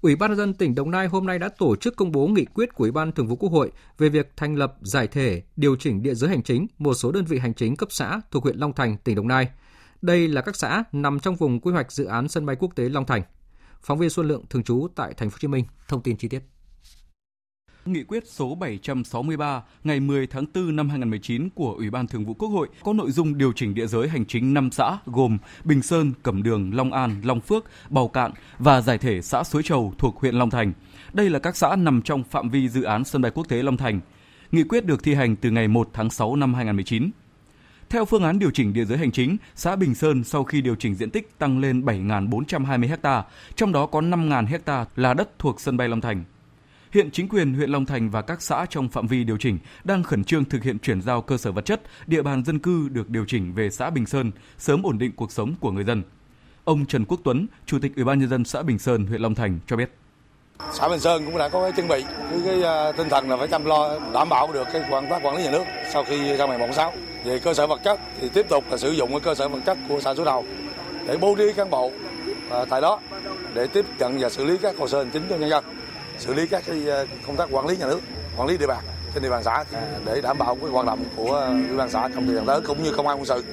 Ủy ban nhân dân tỉnh Đồng Nai hôm nay đã tổ chức công bố nghị quyết của Ủy ban Thường vụ Quốc hội về việc thành lập giải thể, điều chỉnh địa giới hành chính một số đơn vị hành chính cấp xã thuộc huyện Long Thành, tỉnh Đồng Nai – đây là các xã nằm trong vùng quy hoạch dự án sân bay quốc tế Long Thành. Phóng viên Xuân Lượng thường trú tại thành phố Hồ Chí Minh thông tin chi tiết. Nghị quyết số 763 ngày 10 tháng 4 năm 2019 của Ủy ban Thường vụ Quốc hội có nội dung điều chỉnh địa giới hành chính 5 xã gồm Bình Sơn, Cẩm Đường, Long An, Long Phước, Bào Cạn và giải thể xã Suối Trầu thuộc huyện Long Thành. Đây là các xã nằm trong phạm vi dự án sân bay quốc tế Long Thành. Nghị quyết được thi hành từ ngày 1 tháng 6 năm 2019. Theo phương án điều chỉnh địa giới hành chính, xã Bình Sơn sau khi điều chỉnh diện tích tăng lên 7.420 ha, trong đó có 5.000 ha là đất thuộc sân bay Long Thành. Hiện chính quyền huyện Long Thành và các xã trong phạm vi điều chỉnh đang khẩn trương thực hiện chuyển giao cơ sở vật chất, địa bàn dân cư được điều chỉnh về xã Bình Sơn, sớm ổn định cuộc sống của người dân. Ông Trần Quốc Tuấn, Chủ tịch Ủy ban nhân dân xã Bình Sơn, huyện Long Thành cho biết xã Bình Sơn cũng đã có cái chuẩn bị cái, cái à, tinh thần là phải chăm lo đảm bảo được cái quản tác quản lý nhà nước sau khi ra ngày 6 về cơ sở vật chất thì tiếp tục là sử dụng cái cơ sở vật chất của xã Suối Đầu để bố trí cán bộ à, tại đó để tiếp nhận và xử lý các hồ sơ hành chính cho nhân dân xử lý các cái à, công tác quản lý nhà nước quản lý địa bàn trên địa bàn xã để đảm bảo cái hoạt động của à, địa bàn xã trong thời gian tới cũng như công an quân sự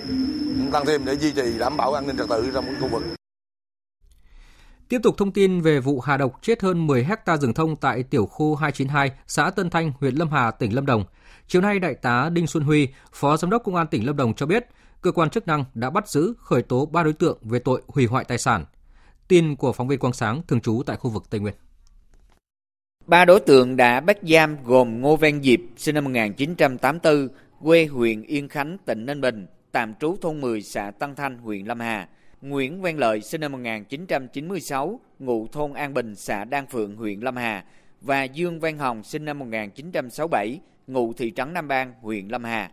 tăng thêm để duy trì đảm bảo an ninh trật tự trong khu vực. Tiếp tục thông tin về vụ hà độc chết hơn 10 hecta rừng thông tại tiểu khu 292, xã Tân Thanh, huyện Lâm Hà, tỉnh Lâm Đồng. Chiều nay, Đại tá Đinh Xuân Huy, Phó Giám đốc Công an tỉnh Lâm Đồng cho biết, cơ quan chức năng đã bắt giữ, khởi tố 3 đối tượng về tội hủy hoại tài sản. Tin của phóng viên Quang Sáng, thường trú tại khu vực Tây Nguyên. Ba đối tượng đã bắt giam gồm Ngô Văn Diệp, sinh năm 1984, quê huyện Yên Khánh, tỉnh Ninh Bình, tạm trú thôn 10, xã Tân Thanh, huyện Lâm Hà, Nguyễn Văn Lợi sinh năm 1996, ngụ thôn An Bình, xã Đan Phượng, huyện Lâm Hà và Dương Văn Hồng sinh năm 1967, ngụ thị trấn Nam Bang, huyện Lâm Hà.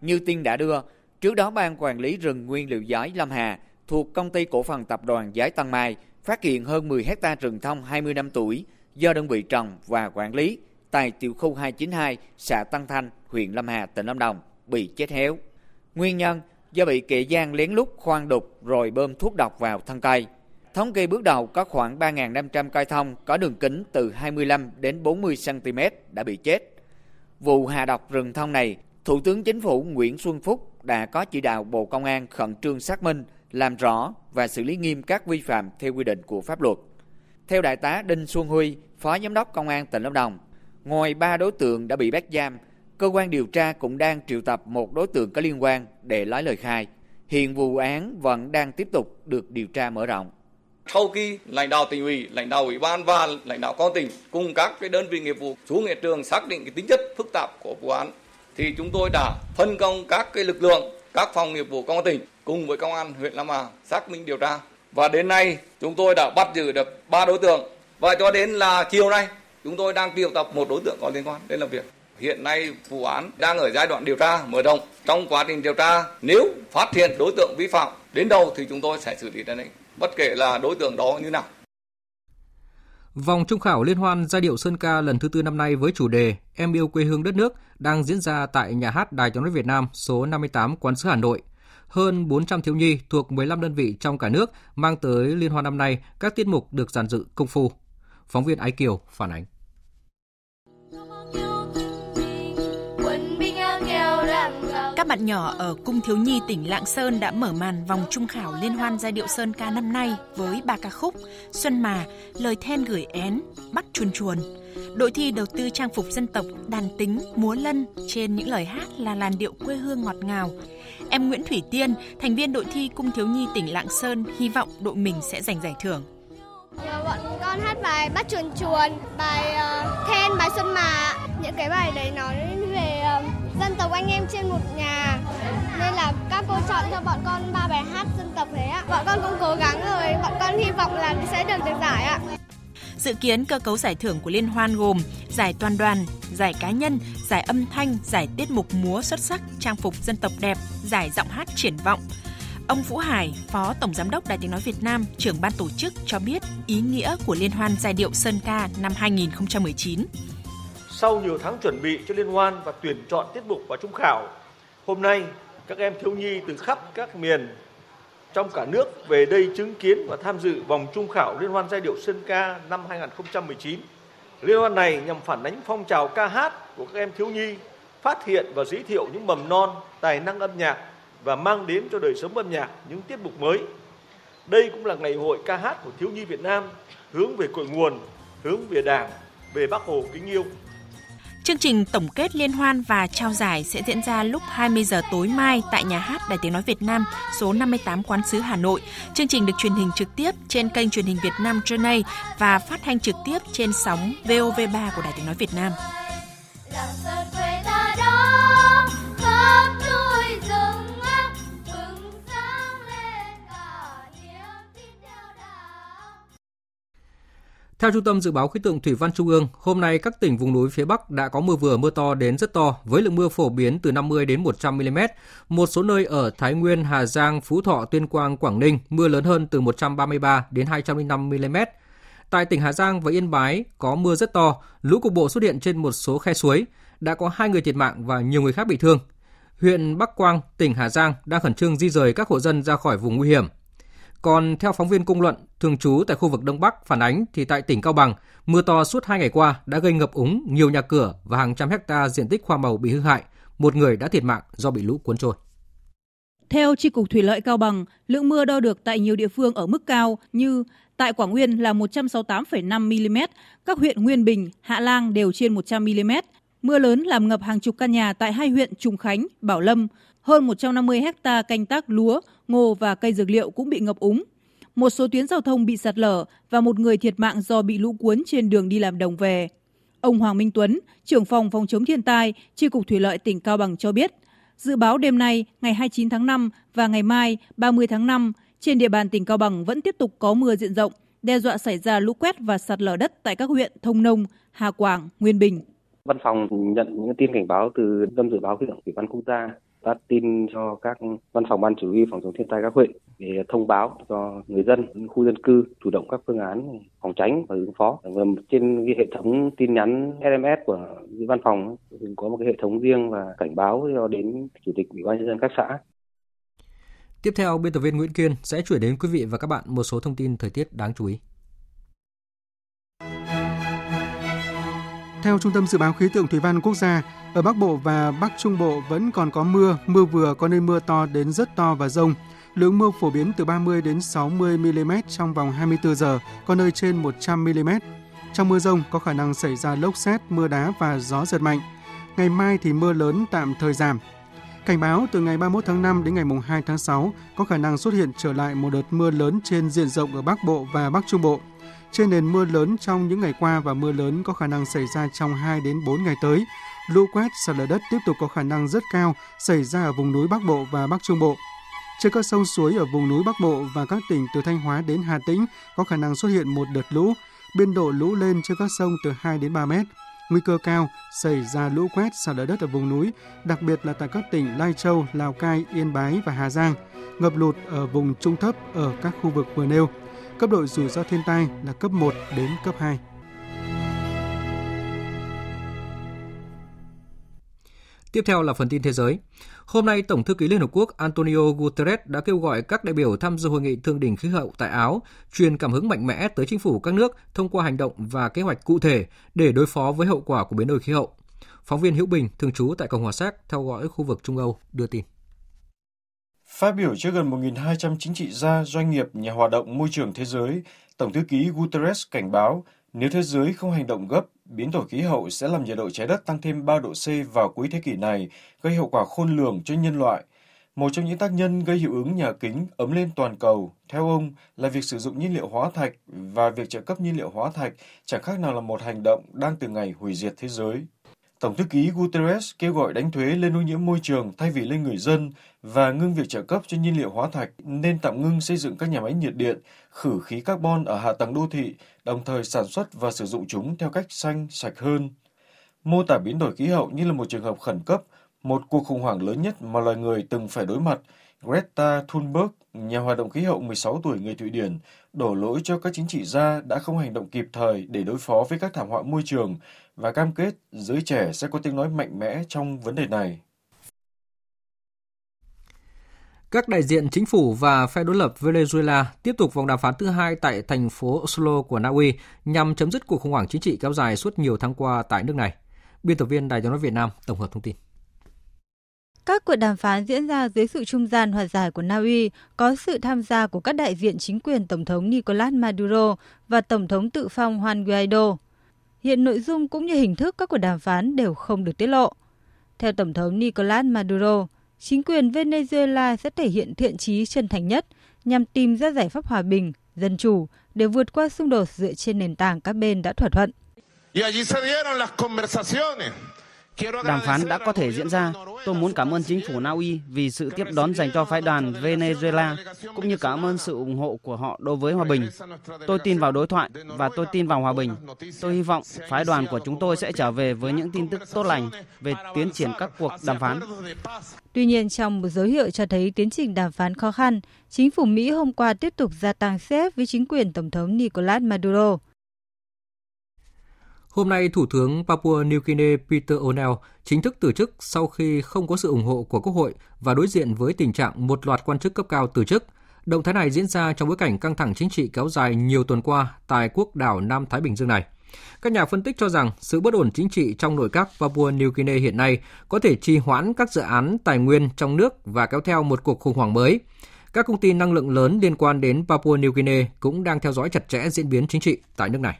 Như tin đã đưa, trước đó Ban Quản lý rừng nguyên liệu giấy Lâm Hà thuộc Công ty Cổ phần Tập đoàn Giái Tân Mai phát hiện hơn 10 hecta rừng thông 20 năm tuổi do đơn vị trồng và quản lý tại tiểu khu 292, xã Tân Thanh, huyện Lâm Hà, tỉnh Lâm Đồng bị chết héo. Nguyên nhân do bị kẻ gian lén lút khoan đục rồi bơm thuốc độc vào thân cây. Thống kê bước đầu có khoảng 3.500 cây thông có đường kính từ 25 đến 40 cm đã bị chết. Vụ hạ độc rừng thông này Thủ tướng Chính phủ Nguyễn Xuân Phúc đã có chỉ đạo Bộ Công an khẩn trương xác minh, làm rõ và xử lý nghiêm các vi phạm theo quy định của pháp luật. Theo Đại tá Đinh Xuân Huy, Phó Giám đốc Công an tỉnh Lâm Đồng, ngoài ba đối tượng đã bị bắt giam, cơ quan điều tra cũng đang triệu tập một đối tượng có liên quan để lấy lời khai. Hiện vụ án vẫn đang tiếp tục được điều tra mở rộng. Sau khi lãnh đạo tỉnh ủy, lãnh đạo ủy ban và lãnh đạo công tỉnh cùng các cái đơn vị nghiệp vụ xuống hiện trường xác định cái tính chất phức tạp của vụ án thì chúng tôi đã phân công các cái lực lượng, các phòng nghiệp vụ công an tỉnh cùng với công an huyện Lam Hà xác minh điều tra. Và đến nay chúng tôi đã bắt giữ được ba đối tượng và cho đến là chiều nay chúng tôi đang triệu tập một đối tượng có liên quan đến làm việc. Hiện nay vụ án đang ở giai đoạn điều tra mở rộng. Trong quá trình điều tra, nếu phát hiện đối tượng vi phạm đến đâu thì chúng tôi sẽ xử lý đến đấy, bất kể là đối tượng đó như nào. Vòng trung khảo liên hoan giai điệu Sơn ca lần thứ tư năm nay với chủ đề Em yêu quê hương đất nước đang diễn ra tại nhà hát Đài tiếng nói Việt Nam số 58 Quán sứ Hà Nội. Hơn 400 thiếu nhi thuộc 15 đơn vị trong cả nước mang tới liên hoan năm nay các tiết mục được giàn dự công phu. Phóng viên Ái Kiều phản ánh. Các bạn nhỏ ở Cung Thiếu Nhi tỉnh Lạng Sơn đã mở màn vòng trung khảo Liên hoan giai điệu Sơn ca năm nay với ba ca khúc Xuân Mà, Lời Then Gửi Én, Bắt Chuồn Chuồn. Đội thi đầu tư trang phục dân tộc, đàn tính, múa lân trên những lời hát là làn điệu quê hương ngọt ngào. Em Nguyễn Thủy Tiên, thành viên đội thi Cung Thiếu Nhi tỉnh Lạng Sơn, hy vọng đội mình sẽ giành giải thưởng. Bọn con hát bài Bắt Chuồn Chuồn, bài uh, Then, bài Xuân Mà. Những cái bài đấy nói dân tộc anh em trên một nhà nên là các cô chọn cho bọn con ba bài hát dân tộc thế ạ bọn con cũng cố gắng rồi bọn con hy vọng là sẽ được được giải ạ Dự kiến cơ cấu giải thưởng của liên hoan gồm giải toàn đoàn, giải cá nhân, giải âm thanh, giải tiết mục múa xuất sắc, trang phục dân tộc đẹp, giải giọng hát triển vọng. Ông Vũ Hải, Phó Tổng Giám đốc Đài Tiếng Nói Việt Nam, trưởng ban tổ chức cho biết ý nghĩa của Liên hoan giai điệu Sơn Ca năm 2019. Sau nhiều tháng chuẩn bị cho liên hoan và tuyển chọn tiết mục và trung khảo, hôm nay các em thiếu nhi từ khắp các miền trong cả nước về đây chứng kiến và tham dự vòng trung khảo Liên hoan giai điệu Sơn ca năm 2019. Liên hoan này nhằm phản ánh phong trào ca hát của các em thiếu nhi, phát hiện và giới thiệu những mầm non, tài năng âm nhạc và mang đến cho đời sống âm nhạc những tiết mục mới. Đây cũng là ngày hội ca hát của thiếu nhi Việt Nam hướng về cội nguồn, hướng về Đảng, về Bác Hồ kính yêu. Chương trình tổng kết liên hoan và trao giải sẽ diễn ra lúc 20 giờ tối mai tại nhà hát Đài Tiếng Nói Việt Nam, số 58 Quán sứ Hà Nội. Chương trình được truyền hình trực tiếp trên kênh truyền hình Việt Nam Journey và phát thanh trực tiếp trên sóng VOV3 của Đài Tiếng Nói Việt Nam. Theo Trung tâm Dự báo Khí tượng Thủy văn Trung ương, hôm nay các tỉnh vùng núi phía Bắc đã có mưa vừa mưa to đến rất to với lượng mưa phổ biến từ 50 đến 100 mm. Một số nơi ở Thái Nguyên, Hà Giang, Phú Thọ, Tuyên Quang, Quảng Ninh mưa lớn hơn từ 133 đến 205 mm. Tại tỉnh Hà Giang và Yên Bái có mưa rất to, lũ cục bộ xuất hiện trên một số khe suối, đã có hai người thiệt mạng và nhiều người khác bị thương. Huyện Bắc Quang, tỉnh Hà Giang đang khẩn trương di rời các hộ dân ra khỏi vùng nguy hiểm. Còn theo phóng viên công luận, thường trú tại khu vực Đông Bắc phản ánh thì tại tỉnh Cao Bằng, mưa to suốt hai ngày qua đã gây ngập úng nhiều nhà cửa và hàng trăm hecta diện tích hoa màu bị hư hại. Một người đã thiệt mạng do bị lũ cuốn trôi. Theo Tri Cục Thủy lợi Cao Bằng, lượng mưa đo được tại nhiều địa phương ở mức cao như tại Quảng Nguyên là 168,5 mm, các huyện Nguyên Bình, Hạ Lang đều trên 100 mm. Mưa lớn làm ngập hàng chục căn nhà tại hai huyện Trùng Khánh, Bảo Lâm, hơn 150 hecta canh tác lúa, ngô và cây dược liệu cũng bị ngập úng. Một số tuyến giao thông bị sạt lở và một người thiệt mạng do bị lũ cuốn trên đường đi làm đồng về. Ông Hoàng Minh Tuấn, trưởng phòng phòng chống thiên tai, Chi cục Thủy lợi tỉnh Cao Bằng cho biết, dự báo đêm nay, ngày 29 tháng 5 và ngày mai, 30 tháng 5, trên địa bàn tỉnh Cao Bằng vẫn tiếp tục có mưa diện rộng, đe dọa xảy ra lũ quét và sạt lở đất tại các huyện Thông Nông, Hà Quảng, Nguyên Bình. Văn phòng nhận những tin cảnh báo từ Tâm dự báo khí tượng thủy văn quốc gia phát tin cho các văn phòng ban chỉ huy phòng chống thiên tai các huyện để thông báo cho người dân khu dân cư chủ động các phương án phòng tránh và ứng phó và trên cái hệ thống tin nhắn SMS của văn phòng có một cái hệ thống riêng và cảnh báo cho đến chủ tịch ủy ban nhân dân các xã Tiếp theo, biên tập viên Nguyễn Kiên sẽ chuyển đến quý vị và các bạn một số thông tin thời tiết đáng chú ý. Theo Trung tâm Dự báo Khí tượng Thủy văn Quốc gia, ở Bắc Bộ và Bắc Trung Bộ vẫn còn có mưa, mưa vừa có nơi mưa to đến rất to và rông. Lượng mưa phổ biến từ 30 đến 60 mm trong vòng 24 giờ, có nơi trên 100 mm. Trong mưa rông có khả năng xảy ra lốc xét, mưa đá và gió giật mạnh. Ngày mai thì mưa lớn tạm thời giảm. Cảnh báo từ ngày 31 tháng 5 đến ngày 2 tháng 6 có khả năng xuất hiện trở lại một đợt mưa lớn trên diện rộng ở Bắc Bộ và Bắc Trung Bộ. Trên nền mưa lớn trong những ngày qua và mưa lớn có khả năng xảy ra trong 2 đến 4 ngày tới, lũ quét, sạt lở đất tiếp tục có khả năng rất cao xảy ra ở vùng núi Bắc Bộ và Bắc Trung Bộ. Trên các sông suối ở vùng núi Bắc Bộ và các tỉnh từ Thanh Hóa đến Hà Tĩnh có khả năng xuất hiện một đợt lũ, biên độ lũ lên trên các sông từ 2 đến 3 mét. Nguy cơ cao xảy ra lũ quét, sạt lở đất ở vùng núi, đặc biệt là tại các tỉnh Lai Châu, Lào Cai, Yên Bái và Hà Giang. Ngập lụt ở vùng trung thấp ở các khu vực vừa nêu. Cấp độ rủi ro thiên tai là cấp 1 đến cấp 2. Tiếp theo là phần tin thế giới. Hôm nay, Tổng thư ký Liên Hợp Quốc Antonio Guterres đã kêu gọi các đại biểu tham dự hội nghị thượng đỉnh khí hậu tại Áo, truyền cảm hứng mạnh mẽ tới chính phủ các nước thông qua hành động và kế hoạch cụ thể để đối phó với hậu quả của biến đổi khí hậu. Phóng viên Hữu Bình, thường trú tại Cộng hòa Séc, theo dõi khu vực Trung Âu, đưa tin. Phát biểu trước gần 1.200 chính trị gia, doanh nghiệp, nhà hoạt động môi trường thế giới, Tổng thư ký Guterres cảnh báo nếu thế giới không hành động gấp, biến đổi khí hậu sẽ làm nhiệt độ trái đất tăng thêm 3 độ C vào cuối thế kỷ này, gây hậu quả khôn lường cho nhân loại. Một trong những tác nhân gây hiệu ứng nhà kính ấm lên toàn cầu, theo ông, là việc sử dụng nhiên liệu hóa thạch và việc trợ cấp nhiên liệu hóa thạch chẳng khác nào là một hành động đang từ ngày hủy diệt thế giới. Tổng thư ký Guterres kêu gọi đánh thuế lên ô nhiễm môi trường thay vì lên người dân và ngưng việc trợ cấp cho nhiên liệu hóa thạch nên tạm ngưng xây dựng các nhà máy nhiệt điện, khử khí carbon ở hạ tầng đô thị, đồng thời sản xuất và sử dụng chúng theo cách xanh, sạch hơn. Mô tả biến đổi khí hậu như là một trường hợp khẩn cấp, một cuộc khủng hoảng lớn nhất mà loài người từng phải đối mặt. Greta Thunberg, nhà hoạt động khí hậu 16 tuổi người Thụy Điển, đổ lỗi cho các chính trị gia đã không hành động kịp thời để đối phó với các thảm họa môi trường và cam kết giới trẻ sẽ có tiếng nói mạnh mẽ trong vấn đề này. Các đại diện chính phủ và phe đối lập Venezuela tiếp tục vòng đàm phán thứ hai tại thành phố Oslo của Na Uy nhằm chấm dứt cuộc khủng hoảng chính trị kéo dài suốt nhiều tháng qua tại nước này. Biên tập viên Đài tiếng nói Việt Nam tổng hợp thông tin. Các cuộc đàm phán diễn ra dưới sự trung gian hòa giải của Na Uy, có sự tham gia của các đại diện chính quyền Tổng thống Nicolas Maduro và Tổng thống tự phong Juan Guaido. Hiện nội dung cũng như hình thức các cuộc đàm phán đều không được tiết lộ. Theo Tổng thống Nicolas Maduro, chính quyền Venezuela sẽ thể hiện thiện trí chân thành nhất nhằm tìm ra giải pháp hòa bình, dân chủ để vượt qua xung đột dựa trên nền tảng các bên đã thỏa thuận. Đàm phán đã có thể diễn ra. Tôi muốn cảm ơn chính phủ Na Uy vì sự tiếp đón dành cho phái đoàn Venezuela, cũng như cảm ơn sự ủng hộ của họ đối với hòa bình. Tôi tin vào đối thoại và tôi tin vào hòa bình. Tôi hy vọng phái đoàn của chúng tôi sẽ trở về với những tin tức tốt lành về tiến triển các cuộc đàm phán. Tuy nhiên, trong một dấu hiệu cho thấy tiến trình đàm phán khó khăn, chính phủ Mỹ hôm qua tiếp tục gia tăng xếp với chính quyền Tổng thống Nicolas Maduro. Hôm nay, Thủ tướng Papua New Guinea Peter O'Neill chính thức từ chức sau khi không có sự ủng hộ của Quốc hội và đối diện với tình trạng một loạt quan chức cấp cao từ chức. Động thái này diễn ra trong bối cảnh căng thẳng chính trị kéo dài nhiều tuần qua tại quốc đảo Nam Thái Bình Dương này. Các nhà phân tích cho rằng sự bất ổn chính trị trong nội các Papua New Guinea hiện nay có thể trì hoãn các dự án tài nguyên trong nước và kéo theo một cuộc khủng hoảng mới. Các công ty năng lượng lớn liên quan đến Papua New Guinea cũng đang theo dõi chặt chẽ diễn biến chính trị tại nước này.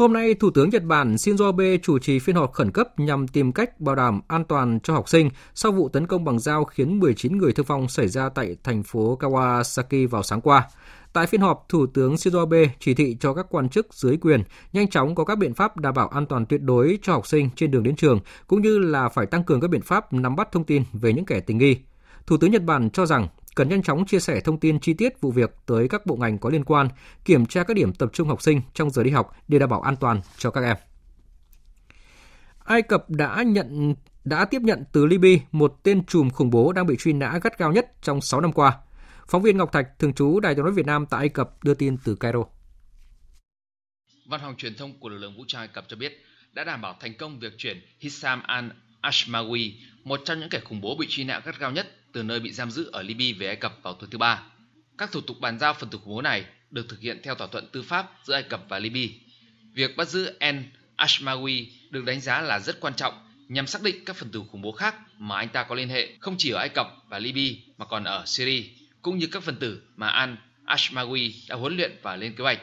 Hôm nay, Thủ tướng Nhật Bản Shinzo Abe chủ trì phiên họp khẩn cấp nhằm tìm cách bảo đảm an toàn cho học sinh sau vụ tấn công bằng dao khiến 19 người thương vong xảy ra tại thành phố Kawasaki vào sáng qua. Tại phiên họp, Thủ tướng Shinzo Abe chỉ thị cho các quan chức dưới quyền nhanh chóng có các biện pháp đảm bảo an toàn tuyệt đối cho học sinh trên đường đến trường, cũng như là phải tăng cường các biện pháp nắm bắt thông tin về những kẻ tình nghi. Thủ tướng Nhật Bản cho rằng cần nhanh chóng chia sẻ thông tin chi tiết vụ việc tới các bộ ngành có liên quan, kiểm tra các điểm tập trung học sinh trong giờ đi học để đảm bảo an toàn cho các em. Ai Cập đã nhận đã tiếp nhận từ Libya một tên trùm khủng bố đang bị truy nã gắt gao nhất trong 6 năm qua. Phóng viên Ngọc Thạch, thường trú Đài tiếng nói Việt Nam tại Ai Cập đưa tin từ Cairo. Văn phòng truyền thông của lực lượng vũ trang Ai Cập cho biết đã đảm bảo thành công việc chuyển Hissam al-Ashmawi, một trong những kẻ khủng bố bị truy nã gắt gao nhất từ nơi bị giam giữ ở Libya về Ai Cập vào tuần thứ ba. Các thủ tục bàn giao phần tử khủng bố này được thực hiện theo thỏa thuận tư pháp giữa Ai Cập và Libya. Việc bắt giữ En Ashmawi được đánh giá là rất quan trọng nhằm xác định các phần tử khủng bố khác mà anh ta có liên hệ không chỉ ở Ai Cập và Libya mà còn ở Syria, cũng như các phần tử mà Al Ashmawi đã huấn luyện và lên kế hoạch.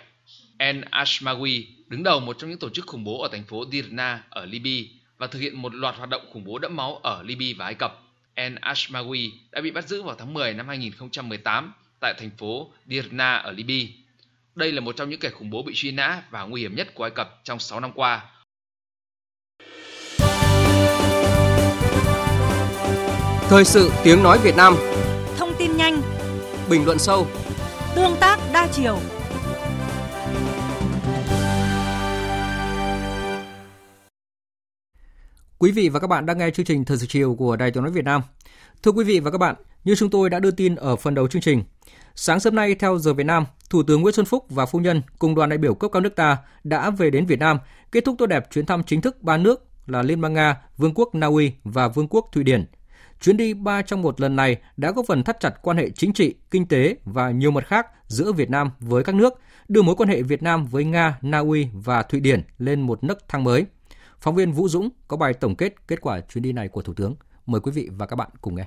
Al Ashmawi đứng đầu một trong những tổ chức khủng bố ở thành phố Dirna ở Libya và thực hiện một loạt hoạt động khủng bố đẫm máu ở Libya và Ai Cập. Al Ashmawi đã bị bắt giữ vào tháng 10 năm 2018 tại thành phố Dirna ở Libya. Đây là một trong những kẻ khủng bố bị truy nã và nguy hiểm nhất của Ai Cập trong 6 năm qua. Thời sự tiếng nói Việt Nam Thông tin nhanh Bình luận sâu Tương tác đa chiều Quý vị và các bạn đang nghe chương trình Thời sự chiều của Đài Tiếng nói Việt Nam. Thưa quý vị và các bạn, như chúng tôi đã đưa tin ở phần đầu chương trình, sáng sớm nay theo giờ Việt Nam, Thủ tướng Nguyễn Xuân Phúc và phu nhân cùng đoàn đại biểu cấp cao nước ta đã về đến Việt Nam, kết thúc tốt đẹp chuyến thăm chính thức ba nước là Liên bang Nga, Vương quốc Na Uy và Vương quốc Thụy Điển. Chuyến đi ba trong một lần này đã góp phần thắt chặt quan hệ chính trị, kinh tế và nhiều mặt khác giữa Việt Nam với các nước, đưa mối quan hệ Việt Nam với Nga, Na Uy và Thụy Điển lên một nấc thang mới. Phóng viên Vũ Dũng có bài tổng kết kết quả chuyến đi này của Thủ tướng. Mời quý vị và các bạn cùng nghe.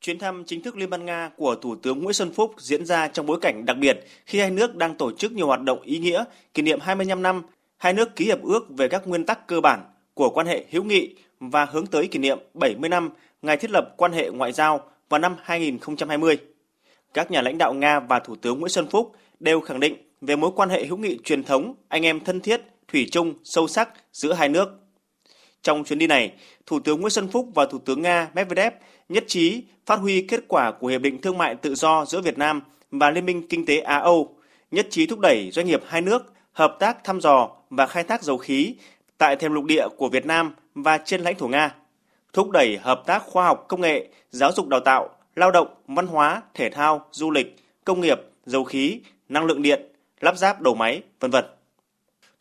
Chuyến thăm chính thức Liên bang Nga của Thủ tướng Nguyễn Xuân Phúc diễn ra trong bối cảnh đặc biệt khi hai nước đang tổ chức nhiều hoạt động ý nghĩa kỷ niệm 25 năm hai nước ký hiệp ước về các nguyên tắc cơ bản của quan hệ hữu nghị và hướng tới kỷ niệm 70 năm ngày thiết lập quan hệ ngoại giao vào năm 2020. Các nhà lãnh đạo Nga và Thủ tướng Nguyễn Xuân Phúc đều khẳng định về mối quan hệ hữu nghị truyền thống, anh em thân thiết, thủy chung, sâu sắc giữa hai nước. Trong chuyến đi này, Thủ tướng Nguyễn Xuân Phúc và Thủ tướng Nga Medvedev nhất trí phát huy kết quả của Hiệp định Thương mại Tự do giữa Việt Nam và Liên minh Kinh tế Á-Âu, nhất trí thúc đẩy doanh nghiệp hai nước hợp tác thăm dò và khai thác dầu khí tại thềm lục địa của Việt Nam và trên lãnh thổ Nga, thúc đẩy hợp tác khoa học công nghệ, giáo dục đào tạo, lao động, văn hóa, thể thao, du lịch, công nghiệp, dầu khí, năng lượng điện, lắp ráp đầu máy, vân vân.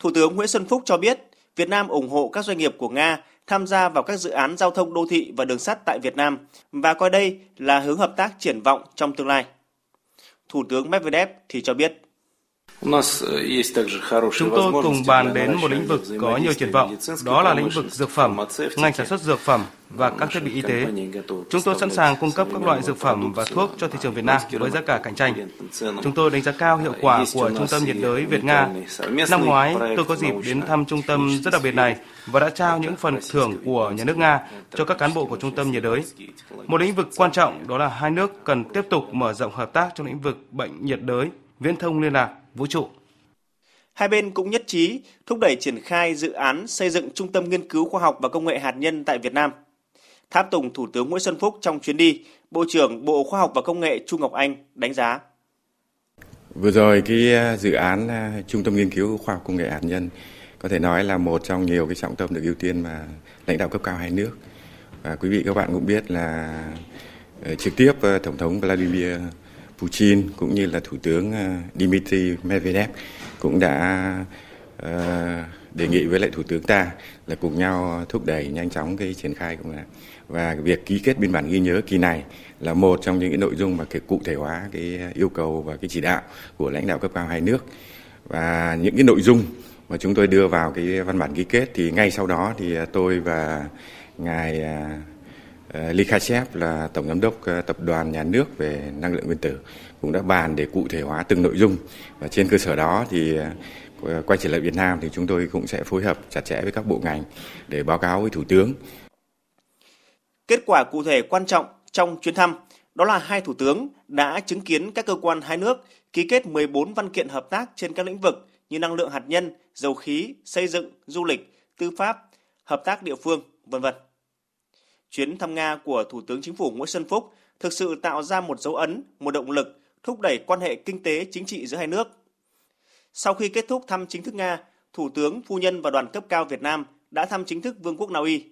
Thủ tướng Nguyễn Xuân Phúc cho biết, Việt Nam ủng hộ các doanh nghiệp của Nga tham gia vào các dự án giao thông đô thị và đường sắt tại Việt Nam và coi đây là hướng hợp tác triển vọng trong tương lai. Thủ tướng Medvedev thì cho biết Chúng tôi cùng bàn đến một lĩnh vực có nhiều triển vọng, đó là lĩnh vực dược phẩm, ngành sản xuất dược phẩm và các thiết bị y tế. Chúng tôi sẵn sàng cung cấp các loại dược phẩm và thuốc cho thị trường Việt Nam với giá cả cạnh tranh. Chúng tôi đánh giá cao hiệu quả của Trung tâm nhiệt đới Việt Nga. Năm ngoái, tôi có dịp đến thăm trung tâm rất đặc biệt này và đã trao những phần thưởng của nhà nước Nga cho các cán bộ của trung tâm nhiệt đới. Một lĩnh vực quan trọng đó là hai nước cần tiếp tục mở rộng hợp tác trong lĩnh vực bệnh nhiệt đới, viễn thông liên lạc, vũ trụ. Hai bên cũng nhất trí thúc đẩy triển khai dự án xây dựng Trung tâm Nghiên cứu Khoa học và Công nghệ Hạt nhân tại Việt Nam. Tháp tùng Thủ tướng Nguyễn Xuân Phúc trong chuyến đi, Bộ trưởng Bộ Khoa học và Công nghệ Trung Ngọc Anh đánh giá. Vừa rồi cái ờ, dự án ờ, Trung tâm Nghiên cứu Khoa học Công nghệ Hạt nhân có thể nói là một trong nhiều cái trọng tâm được ưu tiên mà lãnh đạo cấp cao hai nước. Và quý vị các bạn cũng biết là ờ, trực tiếp Tổng thống Vladimir Putin cũng như là Thủ tướng Dmitry Medvedev cũng đã đề nghị với lại Thủ tướng ta là cùng nhau thúc đẩy nhanh chóng cái triển khai công nghệ và việc ký kết biên bản ghi nhớ kỳ này là một trong những cái nội dung mà cái cụ thể hóa cái yêu cầu và cái chỉ đạo của lãnh đạo cấp cao hai nước và những cái nội dung mà chúng tôi đưa vào cái văn bản ký kết thì ngay sau đó thì tôi và ngài à, à, Likhachev là tổng giám đốc à, tập đoàn nhà nước về năng lượng nguyên tử cũng đã bàn để cụ thể hóa từng nội dung và trên cơ sở đó thì quay trở lại Việt Nam thì chúng tôi cũng sẽ phối hợp chặt chẽ với các bộ ngành để báo cáo với Thủ tướng. Kết quả cụ thể quan trọng trong chuyến thăm đó là hai thủ tướng đã chứng kiến các cơ quan hai nước ký kết 14 văn kiện hợp tác trên các lĩnh vực như năng lượng hạt nhân, dầu khí, xây dựng, du lịch, tư pháp, hợp tác địa phương, vân vân. Chuyến thăm Nga của Thủ tướng Chính phủ Nguyễn Xuân Phúc thực sự tạo ra một dấu ấn, một động lực thúc đẩy quan hệ kinh tế chính trị giữa hai nước. Sau khi kết thúc thăm chính thức Nga, Thủ tướng, Phu nhân và đoàn cấp cao Việt Nam đã thăm chính thức Vương quốc Na Uy.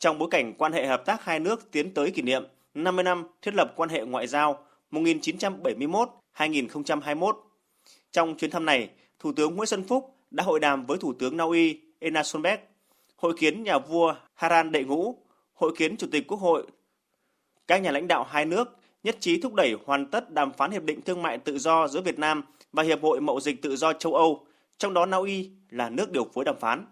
Trong bối cảnh quan hệ hợp tác hai nước tiến tới kỷ niệm 50 năm thiết lập quan hệ ngoại giao 1971-2021. Trong chuyến thăm này, Thủ tướng Nguyễn Xuân Phúc đã hội đàm với Thủ tướng Na Uy Ena Solberg, hội kiến nhà vua Haran Đệ Ngũ, hội kiến Chủ tịch Quốc hội. Các nhà lãnh đạo hai nước nhất trí thúc đẩy hoàn tất đàm phán hiệp định thương mại tự do giữa Việt Nam và Hiệp hội Mậu dịch tự do châu Âu trong đó Na Uy là nước điều phối đàm phán,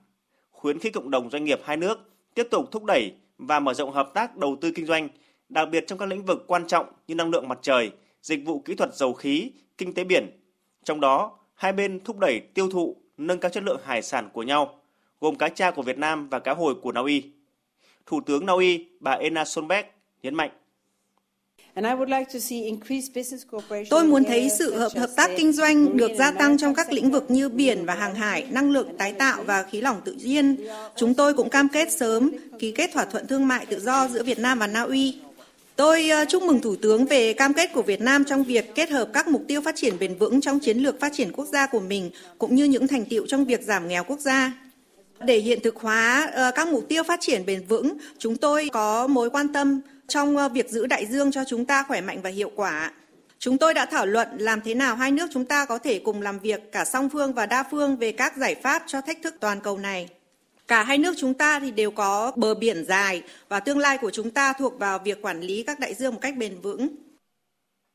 khuyến khích cộng đồng doanh nghiệp hai nước tiếp tục thúc đẩy và mở rộng hợp tác đầu tư kinh doanh, đặc biệt trong các lĩnh vực quan trọng như năng lượng mặt trời, dịch vụ kỹ thuật dầu khí, kinh tế biển. Trong đó, hai bên thúc đẩy tiêu thụ, nâng cao chất lượng hải sản của nhau, gồm cá tra của Việt Nam và cá hồi của Na Uy. Thủ tướng Na Uy, bà Ena Solberg nhấn mạnh Tôi muốn thấy sự hợp hợp tác kinh doanh được gia tăng trong các lĩnh vực như biển và hàng hải, năng lượng tái tạo và khí lỏng tự nhiên. Chúng tôi cũng cam kết sớm ký kết thỏa thuận thương mại tự do giữa Việt Nam và Na Uy. Tôi ờ, chúc mừng Thủ tướng về cam kết của Việt Nam trong việc kết hợp các mục tiêu phát triển bền vững trong chiến lược phát triển quốc gia của mình, cũng như những thành tiệu trong việc giảm nghèo quốc gia. Để hiện thực hóa ờ, các mục tiêu phát triển bền vững, chúng tôi có mối quan tâm trong ờ, việc giữ đại dương cho chúng ta khỏe mạnh và hiệu quả. Chúng tôi đã thảo luận làm thế nào hai nước chúng ta có thể cùng làm việc cả song phương và đa phương về các giải pháp cho thách thức toàn cầu này. Cả hai nước chúng ta thì đều có bờ biển dài và tương lai của chúng ta thuộc vào việc quản lý các đại dương một cách bền vững.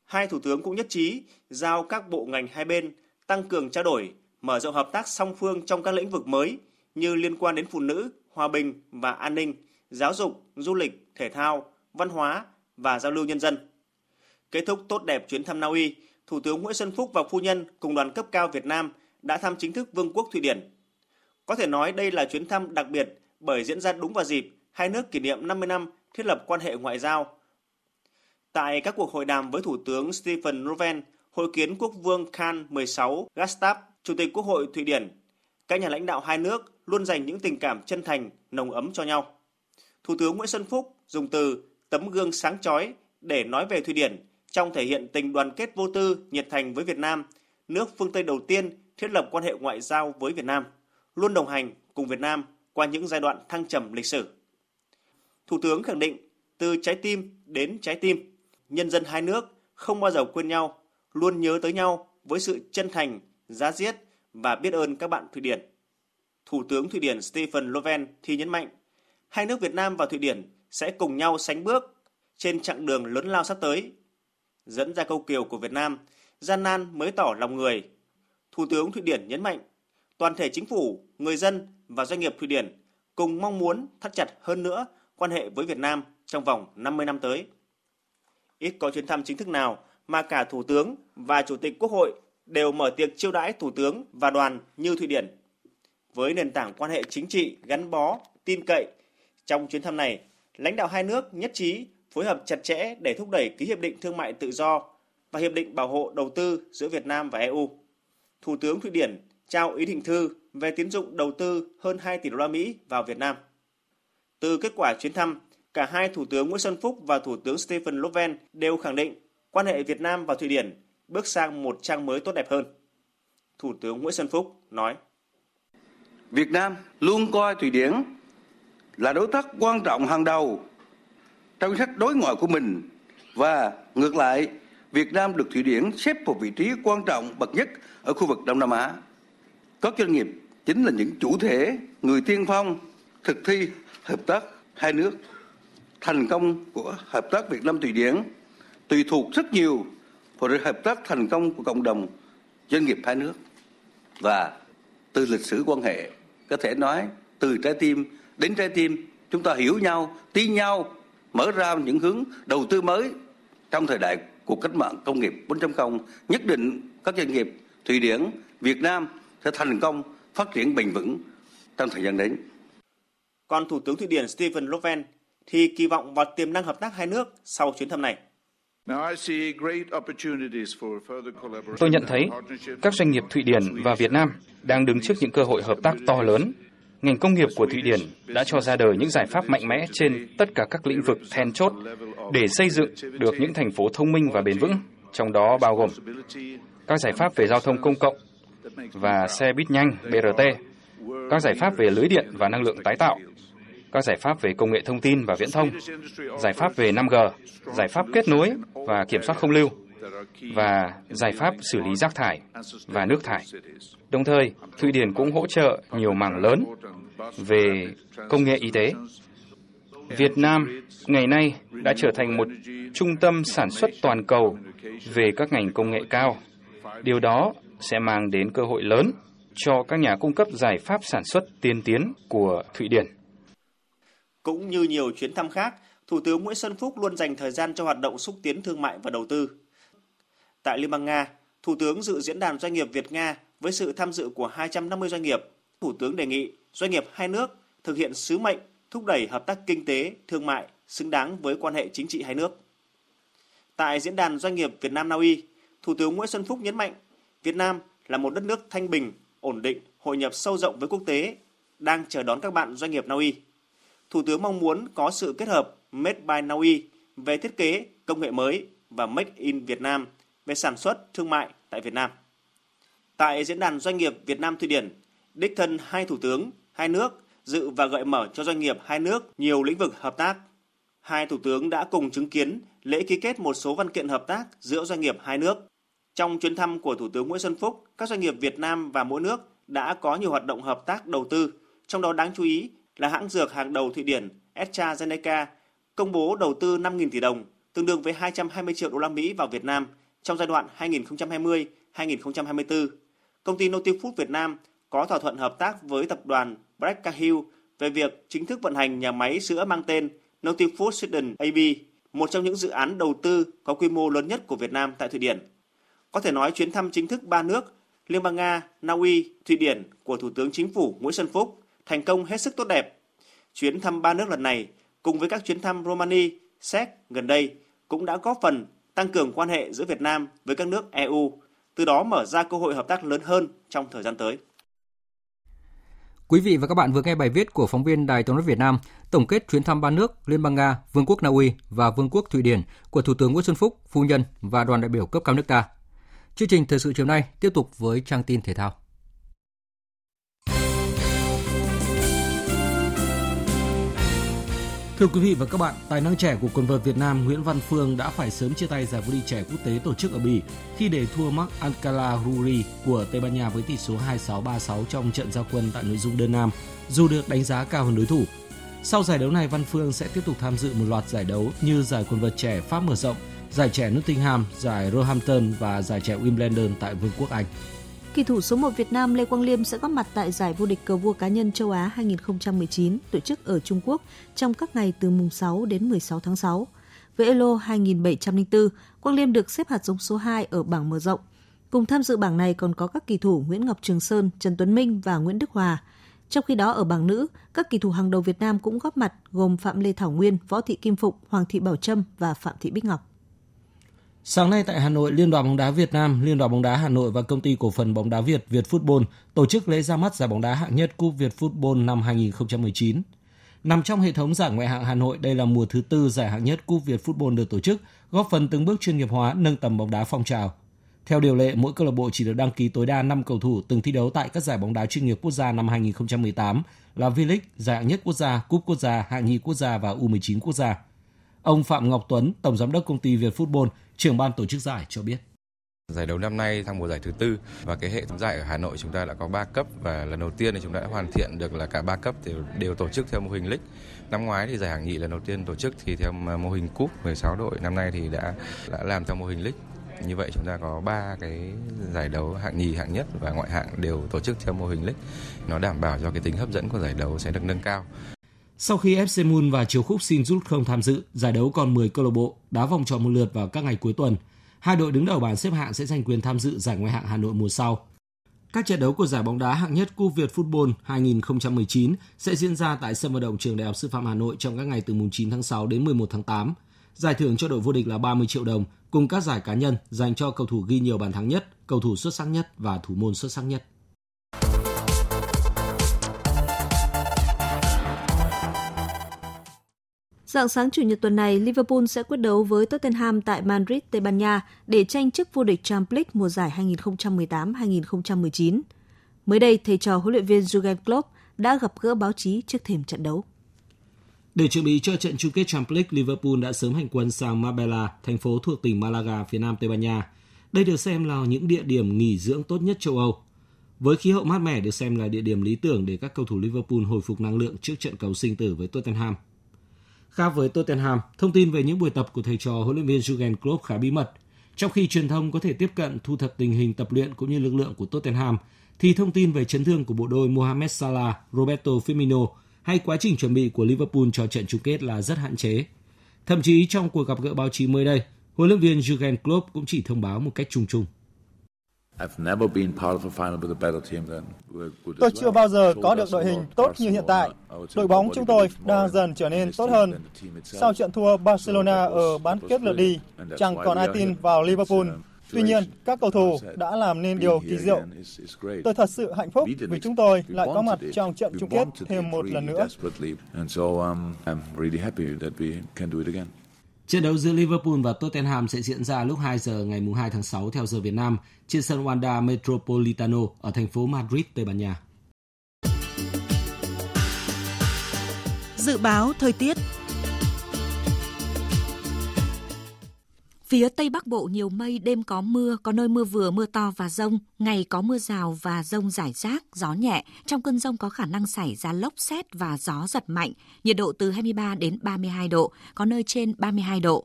Hai thủ tướng cũng nhất trí giao các bộ ngành hai bên tăng cường trao đổi, mở rộng hợp tác song phương trong các lĩnh vực mới như liên quan đến phụ nữ, hòa bình và an ninh, giáo dục, du lịch, thể thao, văn hóa và giao lưu nhân dân. Kết thúc tốt đẹp chuyến thăm Na Uy, Thủ tướng Nguyễn Xuân Phúc và phu nhân cùng đoàn cấp cao Việt Nam đã thăm chính thức Vương quốc Thụy Điển. Có thể nói đây là chuyến thăm đặc biệt bởi diễn ra đúng vào dịp hai nước kỷ niệm 50 năm thiết lập quan hệ ngoại giao. Tại các cuộc hội đàm với Thủ tướng Stephen Löfven, hội kiến quốc vương Khan 16 Gustav, Chủ tịch Quốc hội Thụy Điển, các nhà lãnh đạo hai nước luôn dành những tình cảm chân thành, nồng ấm cho nhau. Thủ tướng Nguyễn Xuân Phúc dùng từ tấm gương sáng chói để nói về Thụy Điển trong thể hiện tình đoàn kết vô tư, nhiệt thành với Việt Nam, nước phương Tây đầu tiên thiết lập quan hệ ngoại giao với Việt Nam, luôn đồng hành cùng Việt Nam qua những giai đoạn thăng trầm lịch sử. Thủ tướng khẳng định từ trái tim đến trái tim, nhân dân hai nước không bao giờ quên nhau, luôn nhớ tới nhau với sự chân thành, giá diết và biết ơn các bạn Thụy Điển. Thủ tướng Thụy Điển Stephen Löfven thì nhấn mạnh, hai nước Việt Nam và Thụy Điển sẽ cùng nhau sánh bước trên chặng đường lớn lao sắp tới. Dẫn ra câu kiều của Việt Nam, gian nan mới tỏ lòng người. Thủ tướng Thụy Điển nhấn mạnh, toàn thể chính phủ, người dân và doanh nghiệp Thụy Điển cùng mong muốn thắt chặt hơn nữa quan hệ với Việt Nam trong vòng 50 năm tới. Ít có chuyến thăm chính thức nào mà cả Thủ tướng và Chủ tịch Quốc hội đều mở tiệc chiêu đãi Thủ tướng và đoàn như Thụy Điển. Với nền tảng quan hệ chính trị gắn bó, tin cậy, trong chuyến thăm này, lãnh đạo hai nước nhất trí phối hợp chặt chẽ để thúc đẩy ký hiệp định thương mại tự do và hiệp định bảo hộ đầu tư giữa Việt Nam và EU. Thủ tướng Thụy Điển trao ý định thư về tiến dụng đầu tư hơn 2 tỷ đô la Mỹ vào Việt Nam. Từ kết quả chuyến thăm, cả hai Thủ tướng Nguyễn Xuân Phúc và Thủ tướng Stephen Löfven đều khẳng định quan hệ Việt Nam và Thụy Điển bước sang một trang mới tốt đẹp hơn. Thủ tướng Nguyễn Xuân Phúc nói: Việt Nam luôn coi Thụy Điển là đối tác quan trọng hàng đầu trong chính sách đối ngoại của mình và ngược lại Việt Nam được Thụy Điển xếp vào vị trí quan trọng bậc nhất ở khu vực Đông Nam Á. Các doanh nghiệp chính là những chủ thể, người tiên phong thực thi hợp tác hai nước. Thành công của hợp tác Việt Nam Thụy Điển tùy thuộc rất nhiều vào sự hợp tác thành công của cộng đồng doanh nghiệp hai nước. Và từ lịch sử quan hệ có thể nói từ trái tim đến trái tim chúng ta hiểu nhau tin nhau mở ra những hướng đầu tư mới trong thời đại cuộc cách mạng công nghiệp 4.0 nhất định các doanh nghiệp Thụy Điển, Việt Nam sẽ thành công phát triển bền vững trong thời gian đến. Còn Thủ tướng Thụy Điển Stephen Löfven thì kỳ vọng vào tiềm năng hợp tác hai nước sau chuyến thăm này. Tôi nhận thấy các doanh nghiệp Thụy Điển và Việt Nam đang đứng trước những cơ hội hợp tác to lớn ngành công nghiệp của Thụy Điển đã cho ra đời những giải pháp mạnh mẽ trên tất cả các lĩnh vực then chốt để xây dựng được những thành phố thông minh và bền vững, trong đó bao gồm các giải pháp về giao thông công cộng và xe buýt nhanh BRT, các giải pháp về lưới điện và năng lượng tái tạo, các giải pháp về công nghệ thông tin và viễn thông, giải pháp về 5G, giải pháp kết nối và kiểm soát không lưu và giải pháp xử lý rác thải và nước thải. Đồng thời, Thụy Điển cũng hỗ trợ nhiều mảng lớn về công nghệ y tế. Việt Nam ngày nay đã trở thành một trung tâm sản xuất toàn cầu về các ngành công nghệ cao. Điều đó sẽ mang đến cơ hội lớn cho các nhà cung cấp giải pháp sản xuất tiên tiến của Thụy Điển. Cũng như nhiều chuyến thăm khác, Thủ tướng Nguyễn Xuân Phúc luôn dành thời gian cho hoạt động xúc tiến thương mại và đầu tư. Tại Liên bang Nga, Thủ tướng dự diễn đàn doanh nghiệp Việt-Nga với sự tham dự của 250 doanh nghiệp. Thủ tướng đề nghị doanh nghiệp hai nước thực hiện sứ mệnh thúc đẩy hợp tác kinh tế, thương mại xứng đáng với quan hệ chính trị hai nước. Tại diễn đàn doanh nghiệp Việt Nam Na Uy, Thủ tướng Nguyễn Xuân Phúc nhấn mạnh Việt Nam là một đất nước thanh bình, ổn định, hội nhập sâu rộng với quốc tế, đang chờ đón các bạn doanh nghiệp Na Uy. Thủ tướng mong muốn có sự kết hợp Made by Na Uy về thiết kế, công nghệ mới và Make in Việt Nam về sản xuất, thương mại tại Việt Nam. Tại diễn đàn doanh nghiệp Việt Nam Thụy Điển, đích thân hai thủ tướng, hai nước dự và gợi mở cho doanh nghiệp hai nước nhiều lĩnh vực hợp tác. Hai thủ tướng đã cùng chứng kiến lễ ký kết một số văn kiện hợp tác giữa doanh nghiệp hai nước. Trong chuyến thăm của Thủ tướng Nguyễn Xuân Phúc, các doanh nghiệp Việt Nam và mỗi nước đã có nhiều hoạt động hợp tác đầu tư, trong đó đáng chú ý là hãng dược hàng đầu Thụy Điển AstraZeneca công bố đầu tư 5.000 tỷ đồng, tương đương với 220 triệu đô la Mỹ vào Việt Nam trong giai đoạn 2020-2024. Công ty Notifood Việt Nam có thỏa thuận hợp tác với tập đoàn Black Hill về việc chính thức vận hành nhà máy sữa mang tên Notifood Sweden AB, một trong những dự án đầu tư có quy mô lớn nhất của Việt Nam tại Thụy Điển. Có thể nói chuyến thăm chính thức ba nước Liên bang Nga, Na Uy, Thụy Điển của Thủ tướng Chính phủ Nguyễn Xuân Phúc thành công hết sức tốt đẹp. Chuyến thăm ba nước lần này cùng với các chuyến thăm Romania, Séc gần đây cũng đã góp phần tăng cường quan hệ giữa Việt Nam với các nước EU, từ đó mở ra cơ hội hợp tác lớn hơn trong thời gian tới. Quý vị và các bạn vừa nghe bài viết của phóng viên Đài Tiếng nói Việt Nam tổng kết chuyến thăm ba nước Liên bang Nga, Vương quốc Na Uy và Vương quốc Thụy Điển của Thủ tướng Nguyễn Xuân Phúc, phu nhân và đoàn đại biểu cấp cao nước ta. Chương trình thời sự chiều nay tiếp tục với trang tin thể thao. Thưa quý vị và các bạn, tài năng trẻ của quần vợt Việt Nam Nguyễn Văn Phương đã phải sớm chia tay giải vô địch trẻ quốc tế tổ chức ở Bỉ khi để thua Marc Alcala Ruri của Tây Ban Nha với tỷ số 26-36 trong trận giao quân tại nội dung đơn nam, dù được đánh giá cao hơn đối thủ. Sau giải đấu này, Văn Phương sẽ tiếp tục tham dự một loạt giải đấu như giải quần vợt trẻ Pháp mở rộng, giải trẻ Nottingham, giải Roehampton và giải trẻ Wimbledon tại Vương quốc Anh. Kỳ thủ số 1 Việt Nam Lê Quang Liêm sẽ góp mặt tại giải vô địch cờ vua cá nhân châu Á 2019 tổ chức ở Trung Quốc trong các ngày từ mùng 6 đến 16 tháng 6. Với Elo 2704, Quang Liêm được xếp hạt giống số 2 ở bảng mở rộng. Cùng tham dự bảng này còn có các kỳ thủ Nguyễn Ngọc Trường Sơn, Trần Tuấn Minh và Nguyễn Đức Hòa. Trong khi đó ở bảng nữ, các kỳ thủ hàng đầu Việt Nam cũng góp mặt gồm Phạm Lê Thảo Nguyên, Võ Thị Kim Phụng, Hoàng Thị Bảo Trâm và Phạm Thị Bích Ngọc. Sáng nay tại Hà Nội, Liên đoàn bóng đá Việt Nam, Liên đoàn bóng đá Hà Nội và công ty cổ phần bóng đá Việt Việt Football tổ chức lễ ra mắt giải bóng đá hạng nhất Cúp Việt Football năm 2019. Nằm trong hệ thống giải ngoại hạng Hà Nội, đây là mùa thứ tư giải hạng nhất Cúp Việt Football được tổ chức, góp phần từng bước chuyên nghiệp hóa, nâng tầm bóng đá phong trào. Theo điều lệ, mỗi câu lạc bộ chỉ được đăng ký tối đa 5 cầu thủ từng thi đấu tại các giải bóng đá chuyên nghiệp quốc gia năm 2018 là V-League, giải hạng nhất quốc gia, cúp quốc gia, hạng nhì quốc gia và U19 quốc gia. Ông Phạm Ngọc Tuấn, tổng giám đốc công ty Việt Football, trưởng ban tổ chức giải cho biết. Giải đấu năm nay sang mùa giải thứ tư và cái hệ thống giải ở Hà Nội chúng ta đã có 3 cấp và lần đầu tiên thì chúng ta đã hoàn thiện được là cả 3 cấp đều, đều tổ chức theo mô hình league. Năm ngoái thì giải hạng nhì lần đầu tiên tổ chức thì theo mô hình cúp 16 đội, năm nay thì đã đã làm theo mô hình league. Như vậy chúng ta có 3 cái giải đấu hạng nhì, hạng nhất và ngoại hạng đều tổ chức theo mô hình league. Nó đảm bảo cho cái tính hấp dẫn của giải đấu sẽ được nâng cao. Sau khi FC Moon và Chiều Khúc xin rút không tham dự, giải đấu còn 10 câu lạc bộ đá vòng tròn một lượt vào các ngày cuối tuần. Hai đội đứng đầu bảng xếp hạng sẽ giành quyền tham dự giải ngoại hạng Hà Nội mùa sau. Các trận đấu của giải bóng đá hạng nhất Cúp Việt Football 2019 sẽ diễn ra tại sân vận động Trường Đại học Sư phạm Hà Nội trong các ngày từ mùng 9 tháng 6 đến 11 tháng 8. Giải thưởng cho đội vô địch là 30 triệu đồng, cùng các giải cá nhân dành cho cầu thủ ghi nhiều bàn thắng nhất, cầu thủ xuất sắc nhất và thủ môn xuất sắc nhất. Dạng sáng Chủ nhật tuần này, Liverpool sẽ quyết đấu với Tottenham tại Madrid, Tây Ban Nha để tranh chức vô địch Champions League mùa giải 2018-2019. Mới đây, thầy trò huấn luyện viên Jurgen Klopp đã gặp gỡ báo chí trước thềm trận đấu. Để chuẩn bị cho trận chung kết Champions League, Liverpool đã sớm hành quân sang Marbella, thành phố thuộc tỉnh Malaga, phía nam Tây Ban Nha. Đây được xem là những địa điểm nghỉ dưỡng tốt nhất châu Âu. Với khí hậu mát mẻ được xem là địa điểm lý tưởng để các cầu thủ Liverpool hồi phục năng lượng trước trận cầu sinh tử với Tottenham. Khác với Tottenham, thông tin về những buổi tập của thầy trò huấn luyện viên Jurgen Klopp khá bí mật. Trong khi truyền thông có thể tiếp cận thu thập tình hình tập luyện cũng như lực lượng của Tottenham, thì thông tin về chấn thương của bộ đôi Mohamed Salah, Roberto Firmino hay quá trình chuẩn bị của Liverpool cho trận chung kết là rất hạn chế. Thậm chí trong cuộc gặp gỡ báo chí mới đây, huấn luyện viên Jurgen Klopp cũng chỉ thông báo một cách chung chung. Tôi chưa bao giờ có được đội hình tốt như hiện tại. Đội bóng chúng tôi đang dần trở nên tốt hơn. Sau trận thua Barcelona ở bán kết lượt đi, chẳng còn ai tin vào Liverpool. Tuy nhiên, các cầu thủ đã làm nên điều kỳ diệu. Tôi thật sự hạnh phúc vì chúng tôi lại có mặt trong trận chung kết thêm một lần nữa. Trận đấu giữa Liverpool và Tottenham sẽ diễn ra lúc 2 giờ ngày 2 tháng 6 theo giờ Việt Nam trên sân Wanda Metropolitano ở thành phố Madrid, Tây Ban Nha. Dự báo thời tiết Phía Tây Bắc Bộ nhiều mây, đêm có mưa, có nơi mưa vừa, mưa to và rông. Ngày có mưa rào và rông rải rác, gió nhẹ. Trong cơn rông có khả năng xảy ra lốc xét và gió giật mạnh. Nhiệt độ từ 23 đến 32 độ, có nơi trên 32 độ.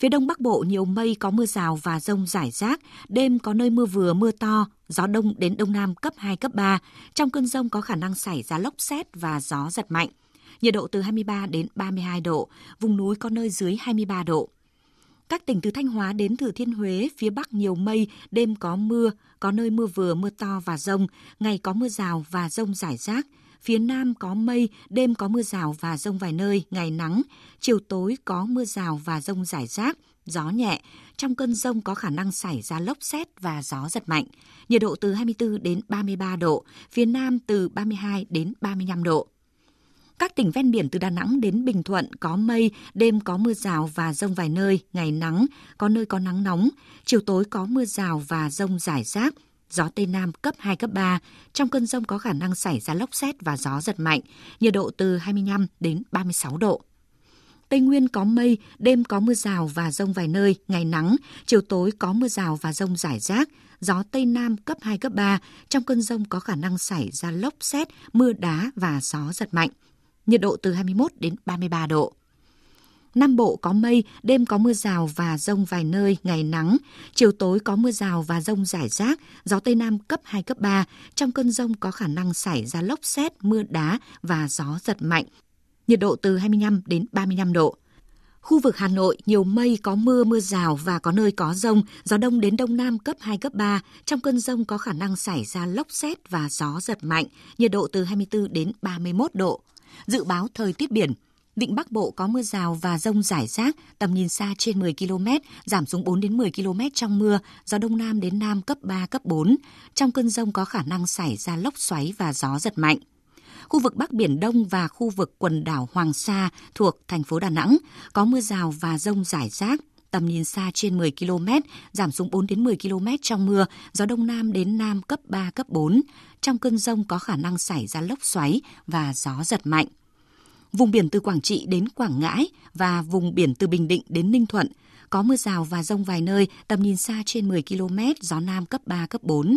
Phía Đông Bắc Bộ nhiều mây có mưa rào và rông rải rác, đêm có nơi mưa vừa mưa to, gió đông đến đông nam cấp 2, cấp 3. Trong cơn rông có khả năng xảy ra lốc xét và gió giật mạnh. Nhiệt độ từ 23 đến 32 độ, vùng núi có nơi dưới 23 độ. Các tỉnh từ Thanh Hóa đến Thừa Thiên Huế, phía Bắc nhiều mây, đêm có mưa, có nơi mưa vừa, mưa to và rông, ngày có mưa rào và rông rải rác. Phía Nam có mây, đêm có mưa rào và rông vài nơi, ngày nắng, chiều tối có mưa rào và rông rải rác, gió nhẹ. Trong cơn rông có khả năng xảy ra lốc xét và gió giật mạnh. Nhiệt độ từ 24 đến 33 độ, phía Nam từ 32 đến 35 độ. Các tỉnh ven biển từ Đà Nẵng đến Bình Thuận có mây, đêm có mưa rào và rông vài nơi, ngày nắng, có nơi có nắng nóng, chiều tối có mưa rào và rông rải rác, gió Tây Nam cấp 2, cấp 3. Trong cơn rông có khả năng xảy ra lốc xét và gió giật mạnh, nhiệt độ từ 25 đến 36 độ. Tây Nguyên có mây, đêm có mưa rào và rông vài nơi, ngày nắng, chiều tối có mưa rào và rông rải rác, gió Tây Nam cấp 2, cấp 3. Trong cơn rông có khả năng xảy ra lốc xét, mưa đá và gió giật mạnh nhiệt độ từ 21 đến 33 độ. Nam Bộ có mây, đêm có mưa rào và rông vài nơi, ngày nắng. Chiều tối có mưa rào và rông rải rác, gió Tây Nam cấp 2, cấp 3. Trong cơn rông có khả năng xảy ra lốc xét, mưa đá và gió giật mạnh. Nhiệt độ từ 25 đến 35 độ. Khu vực Hà Nội nhiều mây, có mưa, mưa rào và có nơi có rông, gió đông đến đông nam cấp 2, cấp 3. Trong cơn rông có khả năng xảy ra lốc xét và gió giật mạnh, nhiệt độ từ 24 đến 31 độ. Dự báo thời tiết biển, Vịnh Bắc Bộ có mưa rào và rông rải rác, tầm nhìn xa trên 10 km, giảm xuống 4 đến 10 km trong mưa, gió đông nam đến nam cấp 3, cấp 4. Trong cơn rông có khả năng xảy ra lốc xoáy và gió giật mạnh. Khu vực Bắc Biển Đông và khu vực quần đảo Hoàng Sa thuộc thành phố Đà Nẵng có mưa rào và rông rải rác, tầm nhìn xa trên 10 km, giảm xuống 4 đến 10 km trong mưa, gió đông nam đến nam cấp 3, cấp 4. Trong cơn rông có khả năng xảy ra lốc xoáy và gió giật mạnh. Vùng biển từ Quảng Trị đến Quảng Ngãi và vùng biển từ Bình Định đến Ninh Thuận có mưa rào và rông vài nơi, tầm nhìn xa trên 10 km, gió nam cấp 3, cấp 4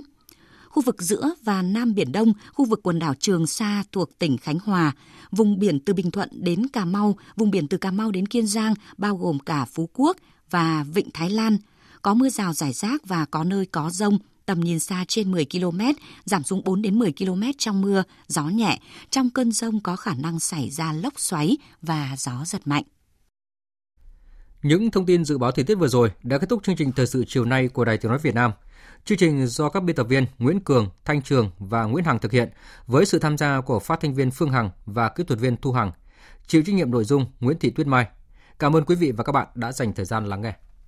khu vực giữa và Nam Biển Đông, khu vực quần đảo Trường Sa thuộc tỉnh Khánh Hòa, vùng biển từ Bình Thuận đến Cà Mau, vùng biển từ Cà Mau đến Kiên Giang, bao gồm cả Phú Quốc và Vịnh Thái Lan. Có mưa rào rải rác và có nơi có rông, tầm nhìn xa trên 10 km, giảm xuống 4 đến 10 km trong mưa, gió nhẹ. Trong cơn rông có khả năng xảy ra lốc xoáy và gió giật mạnh. Những thông tin dự báo thời tiết vừa rồi đã kết thúc chương trình thời sự chiều nay của Đài Tiếng nói Việt Nam. Chương trình do các biên tập viên Nguyễn Cường, Thanh Trường và Nguyễn Hằng thực hiện với sự tham gia của phát thanh viên Phương Hằng và kỹ thuật viên Thu Hằng. Chịu trách nhiệm nội dung Nguyễn Thị Tuyết Mai. Cảm ơn quý vị và các bạn đã dành thời gian lắng nghe.